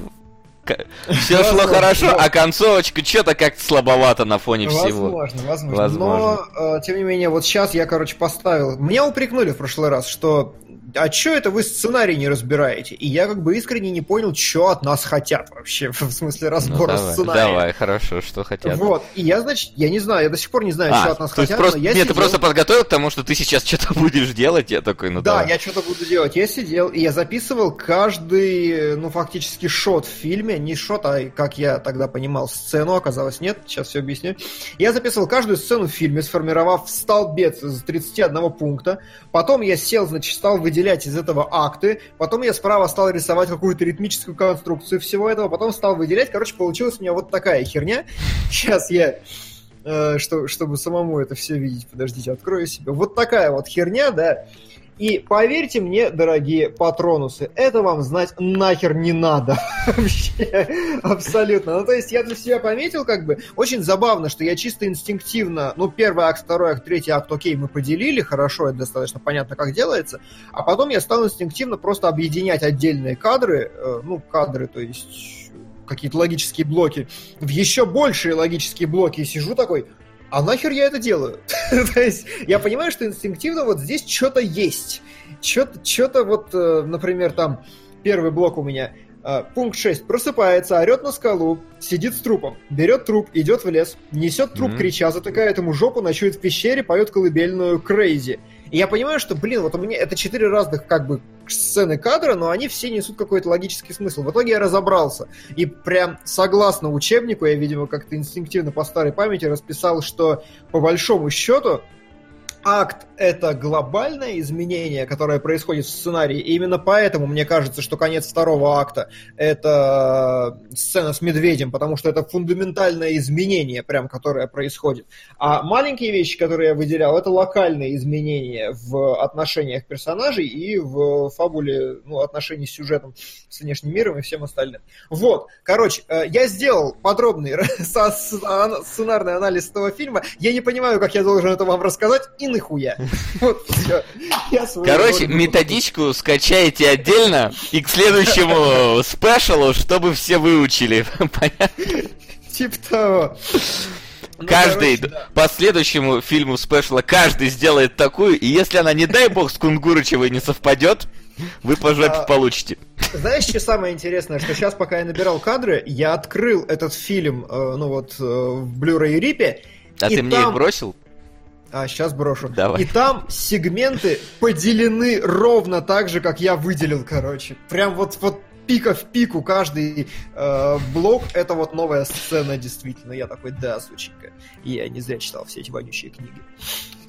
Все шло хорошо, а концовочка что-то как-то слабовато на фоне всего. Возможно, возможно. Но, э, тем не менее, вот сейчас я, короче, поставил... Меня упрекнули в прошлый раз, что а что это вы сценарий не разбираете? И я как бы искренне не понял, что от нас хотят вообще, в смысле разбора ну, давай, сценария. Давай, хорошо, что хотят. Вот, и я, значит, я не знаю, я до сих пор не знаю, а, что от нас хотят, просто, но я Нет, сидел... ты просто подготовил к тому, что ты сейчас что-то будешь делать, я такой, ну да. Да, я что-то буду делать. Я сидел, и я записывал каждый, ну, фактически шот в фильме, не шот, а, как я тогда понимал, сцену, оказалось, нет, сейчас все объясню. Я записывал каждую сцену в фильме, сформировав столбец из 31 пункта, потом я сел, значит, стал выделять из этого акты, потом я справа стал рисовать какую-то ритмическую конструкцию всего этого, потом стал выделять, короче, получилась у меня вот такая херня. Сейчас я э, что, чтобы самому это все видеть, подождите, открою себе. Вот такая вот херня, да. И поверьте мне, дорогие патронусы, это вам знать нахер не надо. Вообще, абсолютно. Ну, то есть я для себя пометил, как бы, очень забавно, что я чисто инстинктивно, ну, первый акт, второй акт, третий акт, окей, мы поделили, хорошо, это достаточно понятно, как делается, а потом я стал инстинктивно просто объединять отдельные кадры, э, ну, кадры, то есть какие-то логические блоки, в еще большие логические блоки, и сижу такой, а нахер я это делаю? То есть я понимаю, что инстинктивно вот здесь что-то есть. Что-то вот, э, например, там первый блок у меня э, Пункт 6. Просыпается, орет на скалу, сидит с трупом, берет труп, идет в лес, несет труп, mm-hmm. крича, затыкает ему жопу, ночует в пещере, поет колыбельную Крейзи. И я понимаю, что, блин, вот у меня это четыре разных как бы сцены кадра, но они все несут какой-то логический смысл. В итоге я разобрался. И прям согласно учебнику, я, видимо, как-то инстинктивно по старой памяти расписал, что по большому счету акт — это глобальное изменение, которое происходит в сценарии, и именно поэтому мне кажется, что конец второго акта — это сцена с медведем, потому что это фундаментальное изменение, прям, которое происходит. А маленькие вещи, которые я выделял, это локальные изменения в отношениях персонажей и в фабуле, ну, отношений с сюжетом, с внешним миром и всем остальным. Вот, короче, э, я сделал подробный сценарный анализ этого фильма, я не понимаю, как я должен это вам рассказать, и нахуя. Вот, Короче, методичку скачайте отдельно и к следующему спешалу, чтобы все выучили. Понятно? Типа того. Ну, каждый, короче, да. по следующему фильму спешла, каждый сделает такую, и если она, не дай бог, с Кунгурычевой не совпадет, вы по жопе а, получите. Знаешь, что самое интересное, что сейчас, пока я набирал кадры, я открыл этот фильм, э, ну вот, э, в Blu-ray рипе. А ты там... мне их бросил? А, сейчас брошу. Давай. И там сегменты поделены ровно так же, как я выделил, короче. Прям вот, вот пика в пику каждый э, блок это вот новая сцена, действительно. Я такой, да, сученька. И я не зря читал все эти вонючие книги.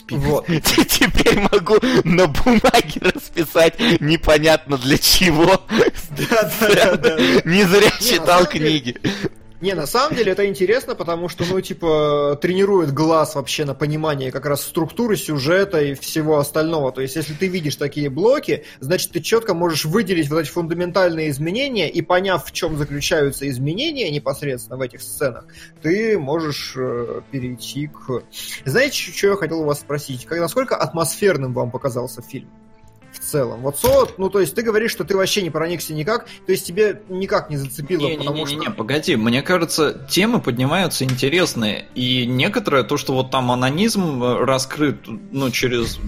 Вот. Теперь могу на бумаге расписать непонятно для чего. Да, да, да. Не зря читал книги. Не, на самом деле это интересно, потому что, ну, типа, тренирует глаз вообще на понимание как раз структуры сюжета и всего остального. То есть, если ты видишь такие блоки, значит, ты четко можешь выделить вот эти фундаментальные изменения и, поняв, в чем заключаются изменения непосредственно в этих сценах, ты можешь э, перейти к... Знаете, что я хотел у вас спросить? Как, насколько атмосферным вам показался фильм? В целом. Вот Соло, ну то есть ты говоришь, что ты вообще не проникся никак, то есть тебе никак не зацепило, не, потому не, не, что... Не, не, погоди, мне кажется, темы поднимаются интересные, и некоторое, то, что вот там анонизм э, раскрыт, ну, через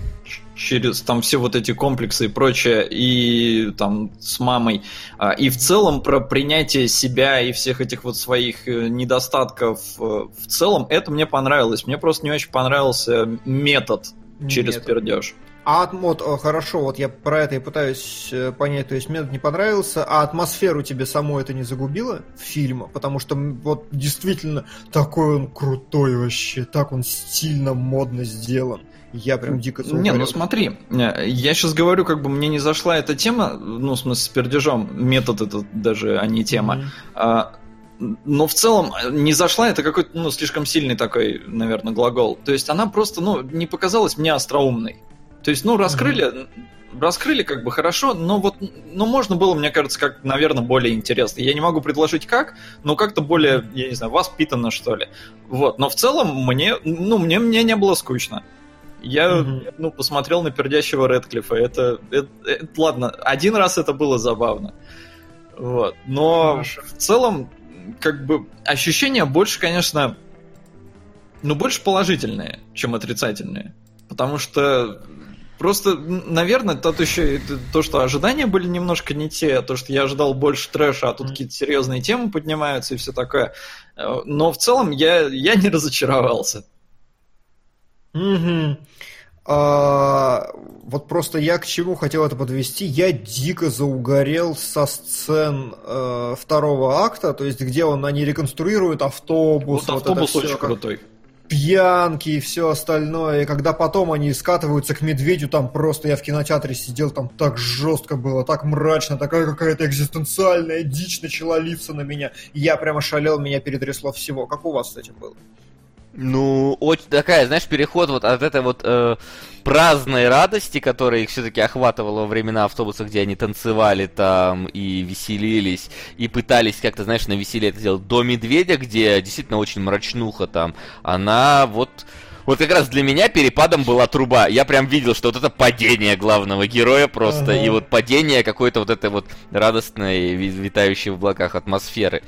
через там все вот эти комплексы и прочее, и там с мамой, а, и в целом про принятие себя и всех этих вот своих э, недостатков э, в целом, это мне понравилось. Мне просто не очень понравился метод через метод. пердеж. А вот хорошо, вот я про это и пытаюсь э, понять, то есть мне не понравился, а атмосферу тебе само это не загубило фильма, потому что вот действительно такой он крутой вообще, так он стильно, модно сделан. Я прям дико Не, ну смотри, э, я сейчас говорю, как бы мне не зашла эта тема, ну, в смысле, с пердежом, метод это даже, а не тема. Mm-hmm. но в целом э, не зашла, это какой-то, ну, слишком сильный такой, наверное, глагол. То есть она просто, ну, не показалась мне остроумной. То есть, ну, раскрыли, mm-hmm. раскрыли как бы хорошо, но вот, ну, можно было, мне кажется, как, наверное, более интересно. Я не могу предложить как, но как-то более, я не знаю, воспитанно, что ли. Вот, но в целом мне, ну, мне, мне не было скучно. Я, mm-hmm. ну, посмотрел на пердящего Редклифа. Это, это, это, ладно, один раз это было забавно. Вот. Но Хорошо. в целом, как бы, ощущения больше, конечно, ну, больше положительные, чем отрицательные. Потому что Просто, наверное, тут еще то, что ожидания были немножко не те, то, что я ожидал больше трэша, а тут какие-то серьезные темы поднимаются и все такое. Э, но в целом я, я не разочаровался. Угу. А, вот просто я к чему хотел это подвести. Я дико заугорел со сцен э, второго акта, то есть где он они реконструируют автобус. Вот, вот автобус очень все, крутой пьянки и все остальное. И когда потом они скатываются к медведю, там просто я в кинотеатре сидел, там так жестко было, так мрачно, такая какая-то экзистенциальная дичь начала литься на меня. Я прямо шалел, меня перетрясло всего. Как у вас с этим было? Ну, очень такая, знаешь, переход вот от этой вот э, праздной радости, которая их все-таки охватывала во времена автобуса, где они танцевали там и веселились, и пытались как-то, знаешь, на веселье это сделать, до медведя, где действительно очень мрачнуха там, она вот вот как раз для меня перепадом была труба. Я прям видел, что вот это падение главного героя просто, ага. и вот падение какой-то вот этой вот радостной, витающей в облаках атмосферы.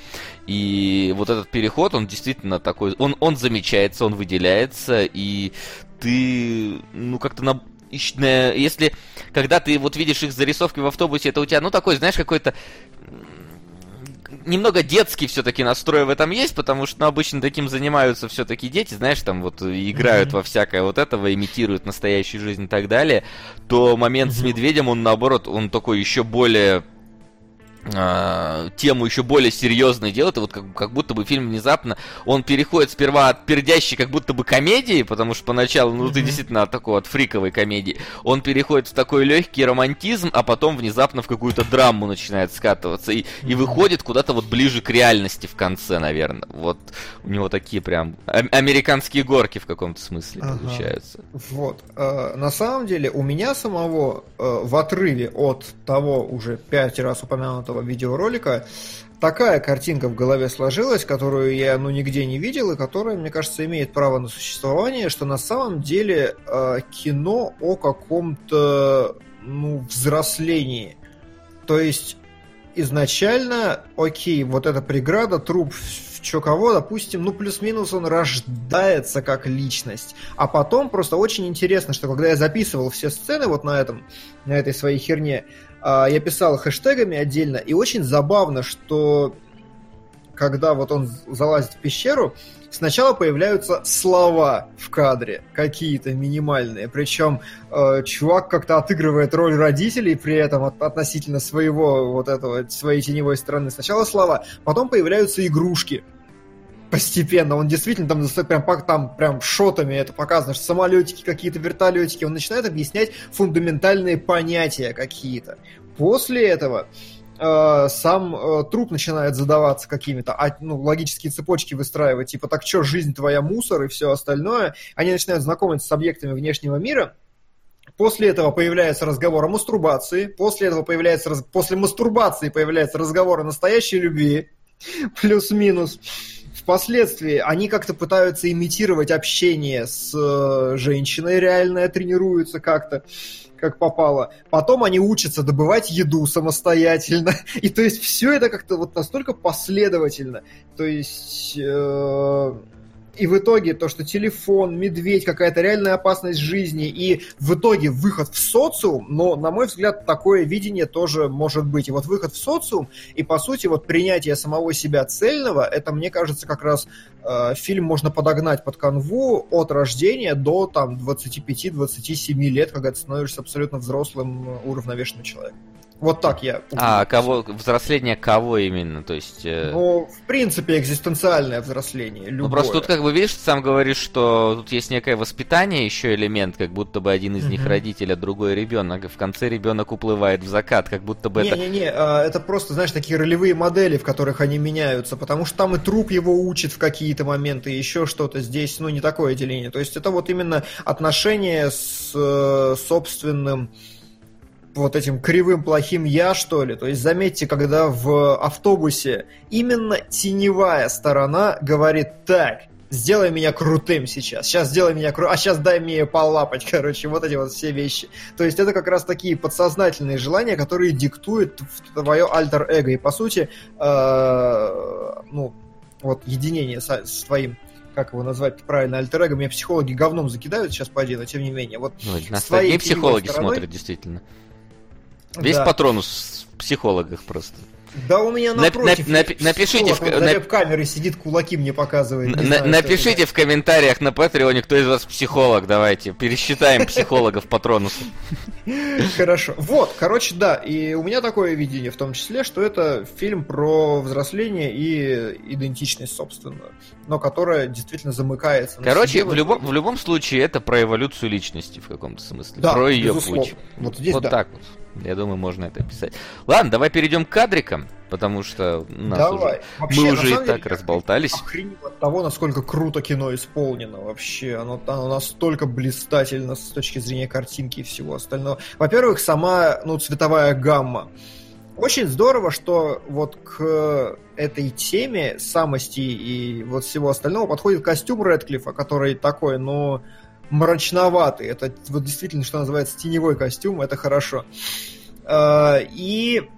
И вот этот переход, он действительно такой, он, он замечается, он выделяется, и ты, ну, как-то на, если когда ты вот видишь их зарисовки в автобусе, это у тебя, ну, такой, знаешь, какой-то немного детский все-таки настрой в этом есть, потому что ну, обычно таким занимаются все-таки дети, знаешь, там вот играют mm-hmm. во всякое вот этого, имитируют настоящую жизнь и так далее, то момент mm-hmm. с медведем, он наоборот, он такой еще более э, тему еще более серьезной делает, и вот как, как будто бы фильм внезапно, он переходит сперва от пердящей как будто бы комедии, потому что поначалу, ну, ты действительно от такой от фриковой комедии, он переходит в такой легкий романтизм, а потом внезапно в какую-то драму начинает скатываться, и, и выходит куда-то вот ближе к реальности в конце, наверное. Вот у него такие прям американские горки в каком-то смысле ага. получаются. Вот. Э, на самом деле, у меня самого э, в отрыве от того уже пять раз упомянутого этого видеоролика такая картинка в голове сложилась, которую я ну нигде не видел и которая, мне кажется, имеет право на существование, что на самом деле э, кино о каком-то ну взрослении. То есть изначально, окей, вот эта преграда, труп чё кого, допустим, ну плюс-минус он рождается как личность. А потом просто очень интересно, что когда я записывал все сцены вот на этом, на этой своей херне, я писал хэштегами отдельно, и очень забавно, что когда вот он залазит в пещеру, сначала появляются слова в кадре, какие-то минимальные. Причем э, чувак как-то отыгрывает роль родителей при этом от, относительно своего вот этого, своей теневой стороны. Сначала слова, потом появляются игрушки постепенно. Он действительно там, прям, там прям шотами это показано, что самолетики какие-то, вертолетики. Он начинает объяснять фундаментальные понятия какие-то. После этого э, сам э, труп начинает задаваться какими-то, а, ну, логические цепочки выстраивать, типа, так что, жизнь твоя мусор и все остальное. Они начинают знакомиться с объектами внешнего мира, После этого появляется разговор о мастурбации. После этого появляется после мастурбации появляется разговор о настоящей любви. Плюс-минус. Впоследствии они как-то пытаются имитировать общение с э, женщиной реально, тренируются как-то как попало. Потом они учатся добывать еду самостоятельно. И то есть все это как-то вот настолько последовательно. То есть... Э и в итоге то, что телефон, медведь, какая-то реальная опасность жизни, и в итоге выход в социум, но, на мой взгляд, такое видение тоже может быть. И вот выход в социум, и, по сути, вот принятие самого себя цельного, это, мне кажется, как раз э, фильм можно подогнать под канву от рождения до там 25-27 лет, когда ты становишься абсолютно взрослым, уравновешенным человеком. Вот так я. А кого взросление кого именно? То есть. Э... Ну, в принципе, экзистенциальное взросление. Любое. Ну просто тут как бы видишь, ты сам говоришь, что тут есть некое воспитание, еще элемент, как будто бы один из них родитель, а другой ребенок. В конце ребенок уплывает в закат, как будто бы не, это. Не-не-не, а, это просто, знаешь, такие ролевые модели, в которых они меняются, потому что там и труп его учит в какие-то моменты, еще что-то. Здесь, ну, не такое деление. То есть это вот именно отношение с э, собственным вот этим кривым плохим я, что ли. То есть заметьте, когда в автобусе именно теневая сторона говорит так, сделай меня крутым сейчас, сейчас сделай меня крутым, а сейчас дай мне полапать, короче, вот эти вот все вещи. То есть это как раз такие подсознательные желания, которые диктуют твое альтер-эго. И по сути, э, ну, вот единение с, с твоим как его назвать правильно, альтер -эго. Меня психологи говном закидают сейчас поди, но тем не менее. Вот ну, нас твоей психологи стороной... смотрят, действительно. Весь да. патронус в психологах просто. Да у меня напротив. Нап, нап, напишите в на камеры сидит, кулаки мне показывает. На, знаю, напишите в комментариях на Патреоне, кто из вас психолог. Давайте пересчитаем психологов патронуса. Хорошо. Вот, короче, да. И у меня такое видение, в том числе, что это фильм про взросление и идентичность собственную, но которая действительно замыкается. Короче, в любом, в любом случае это про эволюцию личности в каком-то смысле. Да, про ее безусловно. путь. Вот здесь вот да. так вот. Я думаю, можно это описать. Ладно, давай перейдем к кадрикам, потому что нас давай. уже, вообще, мы уже и так разболтались. Охренел от того, насколько круто кино исполнено вообще. Оно, оно настолько блистательно с точки зрения картинки и всего остального. Во-первых, сама ну, цветовая гамма. Очень здорово, что вот к этой теме самости и вот всего остального подходит костюм Редклифа, который такой, ну, мрачноватый. Это вот действительно, что называется, теневой костюм, это хорошо. А, и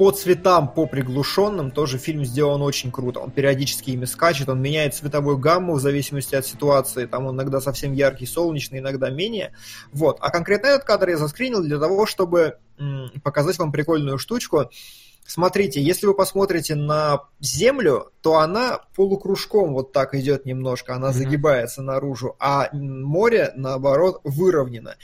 по цветам, по приглушенным тоже фильм сделан очень круто. Он периодически ими скачет, он меняет цветовую гамму в зависимости от ситуации. Там он иногда совсем яркий, солнечный, иногда менее. Вот. А конкретно этот кадр я заскринил для того, чтобы показать вам прикольную штучку. Смотрите, если вы посмотрите на Землю, то она полукружком вот так идет немножко, она mm-hmm. загибается наружу, а море, наоборот, выровнено.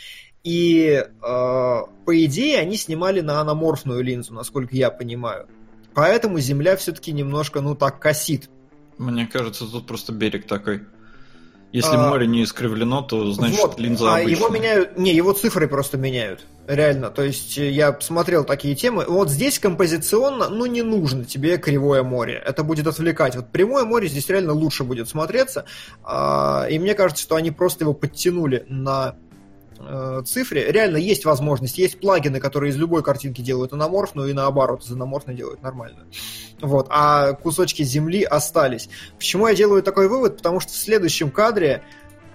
И, э, по идее, они снимали на аноморфную линзу, насколько я понимаю. Поэтому Земля все-таки немножко, ну, так косит. Мне кажется, тут просто берег такой. Если а, море не искривлено, то значит вот, линза а его меняют, не, его цифры просто меняют, реально. То есть э, я смотрел такие темы. Вот здесь композиционно, ну не нужно тебе кривое море, это будет отвлекать. Вот прямое море здесь реально лучше будет смотреться, а, и мне кажется, что они просто его подтянули на э, цифре. Реально есть возможность, есть плагины, которые из любой картинки делают аноморфную и наоборот, из аноморфной делают нормально. Вот, а кусочки земли остались. Почему я делаю такой вывод? Потому что в следующем кадре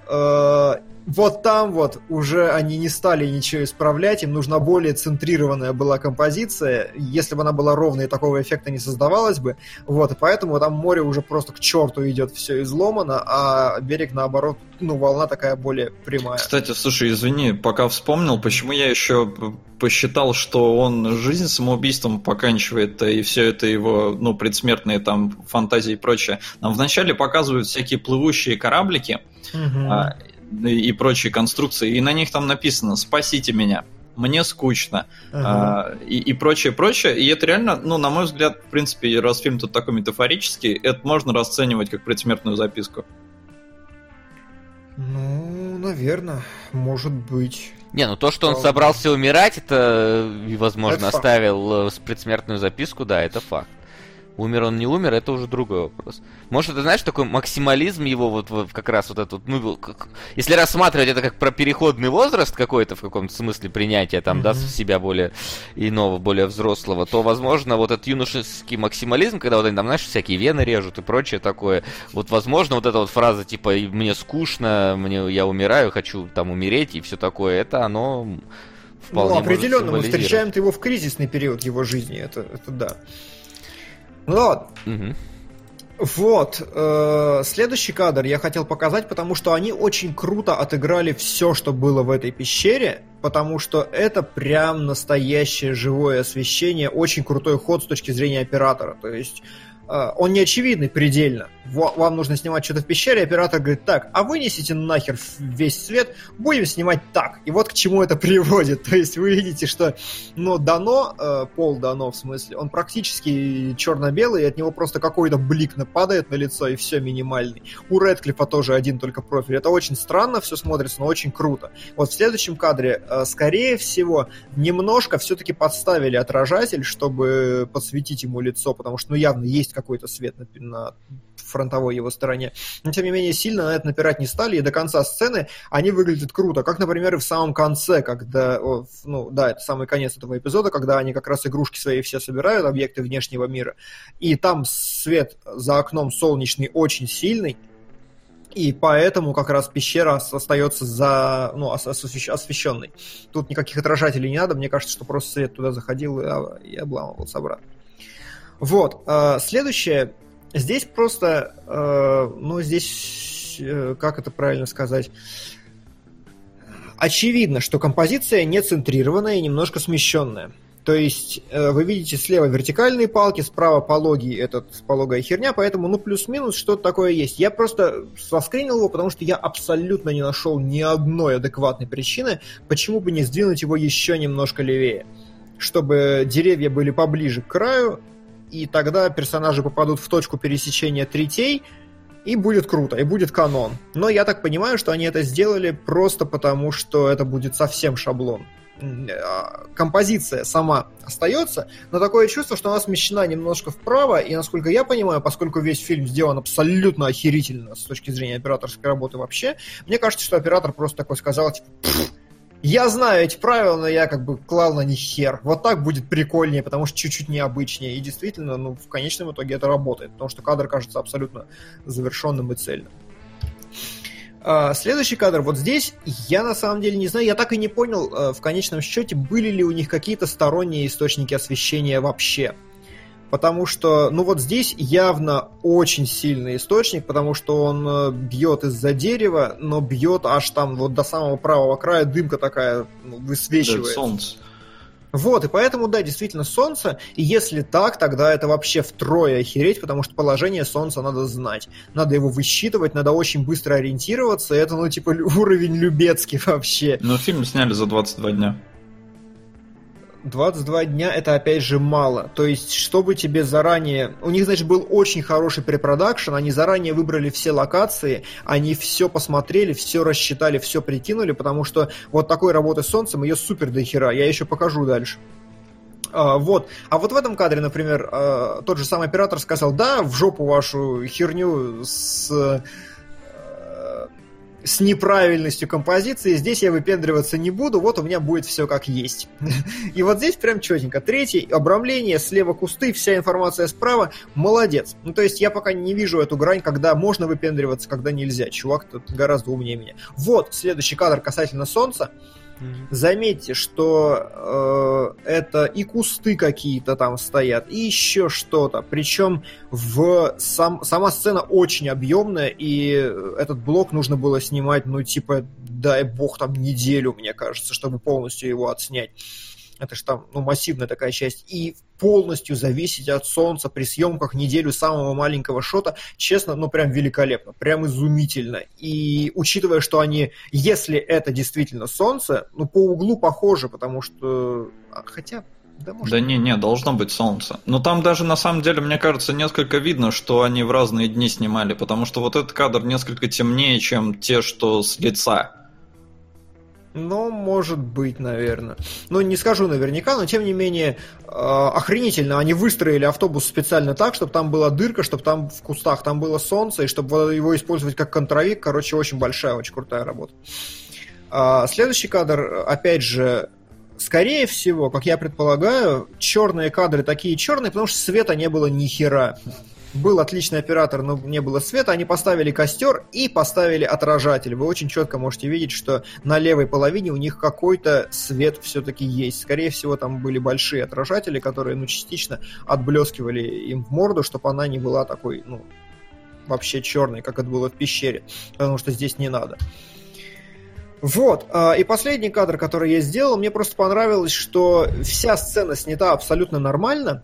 э, вот там вот уже они не стали ничего исправлять, им нужна более центрированная была композиция. Если бы она была ровной, такого эффекта не создавалось бы. Вот, и поэтому там море уже просто к черту идет все изломано, а берег, наоборот, ну, волна такая более прямая. Кстати, слушай, извини, пока вспомнил, почему я еще посчитал, что он жизнь самоубийством поканчивает, и все это его, ну, предсмертные там фантазии и прочее. Нам вначале показывают всякие плывущие кораблики, угу и прочие конструкции, и на них там написано «Спасите меня» мне скучно ага. а, и, и прочее, прочее. И это реально, ну, на мой взгляд, в принципе, раз фильм тут такой метафорический, это можно расценивать как предсмертную записку. Ну, наверное, может быть. Не, ну то, что он собрался умирать, это, возможно, это оставил факт. предсмертную записку, да, это факт. Умер он, не умер, это уже другой вопрос. Может, это, знаешь, такой максимализм его, вот, вот как раз вот этот, ну, как, если рассматривать это как про переходный возраст какой-то, в каком-то смысле принятия, там, mm-hmm. да, себя более иного, более взрослого, то, возможно, вот этот юношеский максимализм, когда вот они там, знаешь, всякие вены режут и прочее такое, вот, возможно, вот эта вот фраза, типа, мне скучно, мне, я умираю, хочу там умереть и все такое, это оно вполне Ну, определенно, мы встречаем его в кризисный период его жизни, это, это да. Ну ладно. Угу. Вот, э, следующий кадр я хотел показать, потому что они очень круто отыграли все, что было в этой пещере, потому что это прям настоящее живое освещение, очень крутой ход с точки зрения оператора. То есть он не очевидный предельно. Вам нужно снимать что-то в пещере, оператор говорит, так, а вынесите нахер весь свет, будем снимать так. И вот к чему это приводит. То есть вы видите, что ну, дано, э, пол дано в смысле, он практически черно-белый, и от него просто какой-то блик нападает на лицо, и все минимальный. У Редклифа тоже один только профиль. Это очень странно все смотрится, но очень круто. Вот в следующем кадре, э, скорее всего, немножко все-таки подставили отражатель, чтобы подсветить ему лицо, потому что, ну, явно есть какой-то свет на, на фронтовой его стороне. Но, тем не менее, сильно на это напирать не стали, и до конца сцены они выглядят круто. Как, например, и в самом конце, когда, ну, да, это самый конец этого эпизода, когда они как раз игрушки свои все собирают, объекты внешнего мира, и там свет за окном солнечный очень сильный, и поэтому как раз пещера остается за, ну, освещенной. Тут никаких отражателей не надо, мне кажется, что просто свет туда заходил и, и обламывался обратно. Вот. Э, следующее. Здесь просто, э, ну, здесь, э, как это правильно сказать, очевидно, что композиция не центрированная и немножко смещенная. То есть вы видите слева вертикальные палки, справа пологий, этот пологая херня, поэтому ну плюс-минус что-то такое есть. Я просто соскринил его, потому что я абсолютно не нашел ни одной адекватной причины, почему бы не сдвинуть его еще немножко левее чтобы деревья были поближе к краю, и тогда персонажи попадут в точку пересечения третей, и будет круто, и будет канон. Но я так понимаю, что они это сделали просто потому, что это будет совсем шаблон. А, композиция сама остается, но такое чувство, что она смещена немножко вправо, и насколько я понимаю, поскольку весь фильм сделан абсолютно охерительно с точки зрения операторской работы вообще, мне кажется, что оператор просто такой сказал, типа, я знаю эти правила, но я как бы клал на них хер. Вот так будет прикольнее, потому что чуть-чуть необычнее. И действительно, ну, в конечном итоге это работает, потому что кадр кажется абсолютно завершенным и цельным. А, следующий кадр. Вот здесь я на самом деле не знаю, я так и не понял э, в конечном счете, были ли у них какие-то сторонние источники освещения вообще потому что, ну вот здесь явно очень сильный источник, потому что он э, бьет из-за дерева, но бьет аж там вот до самого правого края, дымка такая ну, высвечивает. Да, солнце. Вот, и поэтому, да, действительно, Солнце, и если так, тогда это вообще втрое охереть, потому что положение Солнца надо знать. Надо его высчитывать, надо очень быстро ориентироваться, это, ну, типа, уровень Любецкий вообще. Но фильм сняли за 22 дня. 22 дня это опять же мало. То есть, чтобы тебе заранее... У них, значит, был очень хороший препродакшн, они заранее выбрали все локации, они все посмотрели, все рассчитали, все прикинули, потому что вот такой работы с солнцем ее супер до хера. Я еще покажу дальше. А, вот. А вот в этом кадре, например, а, тот же самый оператор сказал, да, в жопу вашу херню с с неправильностью композиции. Здесь я выпендриваться не буду, вот у меня будет все как есть. И вот здесь прям четенько. Третий, обрамление, слева кусты, вся информация справа. Молодец. Ну, то есть я пока не вижу эту грань, когда можно выпендриваться, когда нельзя. Чувак тут гораздо умнее меня. Вот следующий кадр касательно солнца. Заметьте, что э, это и кусты какие-то там стоят, и еще что-то. Причем в сам, сама сцена очень объемная, и этот блок нужно было снимать, ну, типа, дай бог, там неделю, мне кажется, чтобы полностью его отснять. Это же там ну, массивная такая часть. И полностью зависеть от солнца при съемках неделю самого маленького шота, честно, ну прям великолепно, прям изумительно. И учитывая, что они, если это действительно солнце, ну по углу похоже, потому что... А, хотя, да, может... да не, не, должно быть солнце. Но там даже на самом деле, мне кажется, несколько видно, что они в разные дни снимали, потому что вот этот кадр несколько темнее, чем те, что с лица. Ну, может быть, наверное. Ну, не скажу наверняка, но тем не менее, э, охренительно. Они выстроили автобус специально так, чтобы там была дырка, чтобы там в кустах там было солнце, и чтобы его использовать как контровик. Короче, очень большая, очень крутая работа. А, следующий кадр, опять же, скорее всего, как я предполагаю, черные кадры такие черные, потому что света не было ни хера был отличный оператор, но не было света, они поставили костер и поставили отражатель. Вы очень четко можете видеть, что на левой половине у них какой-то свет все-таки есть. Скорее всего, там были большие отражатели, которые, ну, частично отблескивали им в морду, чтобы она не была такой, ну, вообще черной, как это было в пещере, потому что здесь не надо. Вот, а, и последний кадр, который я сделал, мне просто понравилось, что вся сцена снята абсолютно нормально,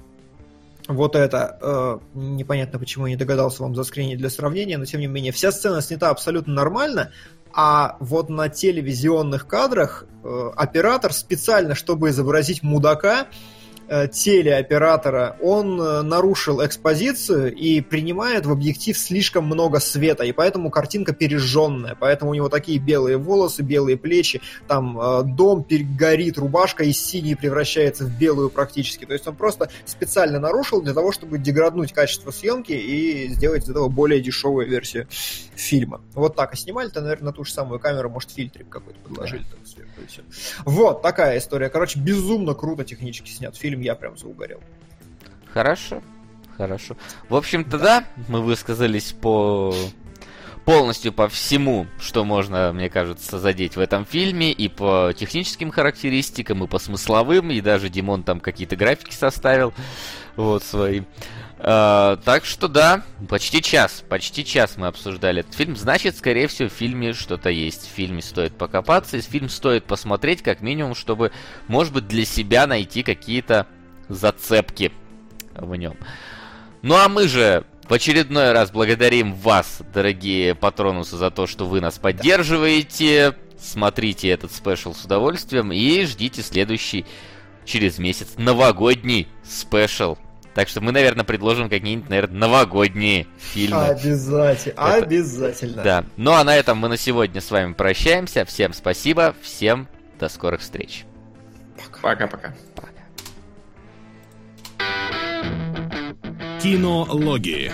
вот это, э, непонятно, почему я не догадался вам заскринить для сравнения, но тем не менее, вся сцена снята абсолютно нормально, а вот на телевизионных кадрах э, оператор специально, чтобы изобразить мудака, телеоператора, он э, нарушил экспозицию и принимает в объектив слишком много света, и поэтому картинка пережженная, поэтому у него такие белые волосы, белые плечи, там э, дом перегорит, рубашка из синей превращается в белую практически, то есть он просто специально нарушил для того, чтобы деграднуть качество съемки и сделать из этого более дешевую версию фильма. Вот так, а снимали-то, наверное, на ту же самую камеру, может, фильтрик какой-то подложили сверху и все. Вот такая история. Короче, безумно круто технически снят фильм я прям заугорел. Хорошо, хорошо. В общем-то, да, мы высказались по полностью по всему, что можно, мне кажется, задеть в этом фильме, и по техническим характеристикам, и по смысловым, и даже Димон там какие-то графики составил, вот, свои. Uh, так что да, почти час, почти час мы обсуждали этот фильм. Значит, скорее всего, в фильме что-то есть. В фильме стоит покопаться, и фильм стоит посмотреть, как минимум, чтобы, может быть, для себя найти какие-то зацепки в нем. Ну а мы же в очередной раз благодарим вас, дорогие патронусы, за то, что вы нас поддерживаете. Смотрите этот special с удовольствием и ждите следующий через месяц новогодний special так что мы, наверное, предложим какие-нибудь, наверное, новогодние фильмы. Обязательно, Это... обязательно. Да. Ну а на этом мы на сегодня с вами прощаемся. Всем спасибо, всем до скорых встреч. Пока-пока. Кинологии.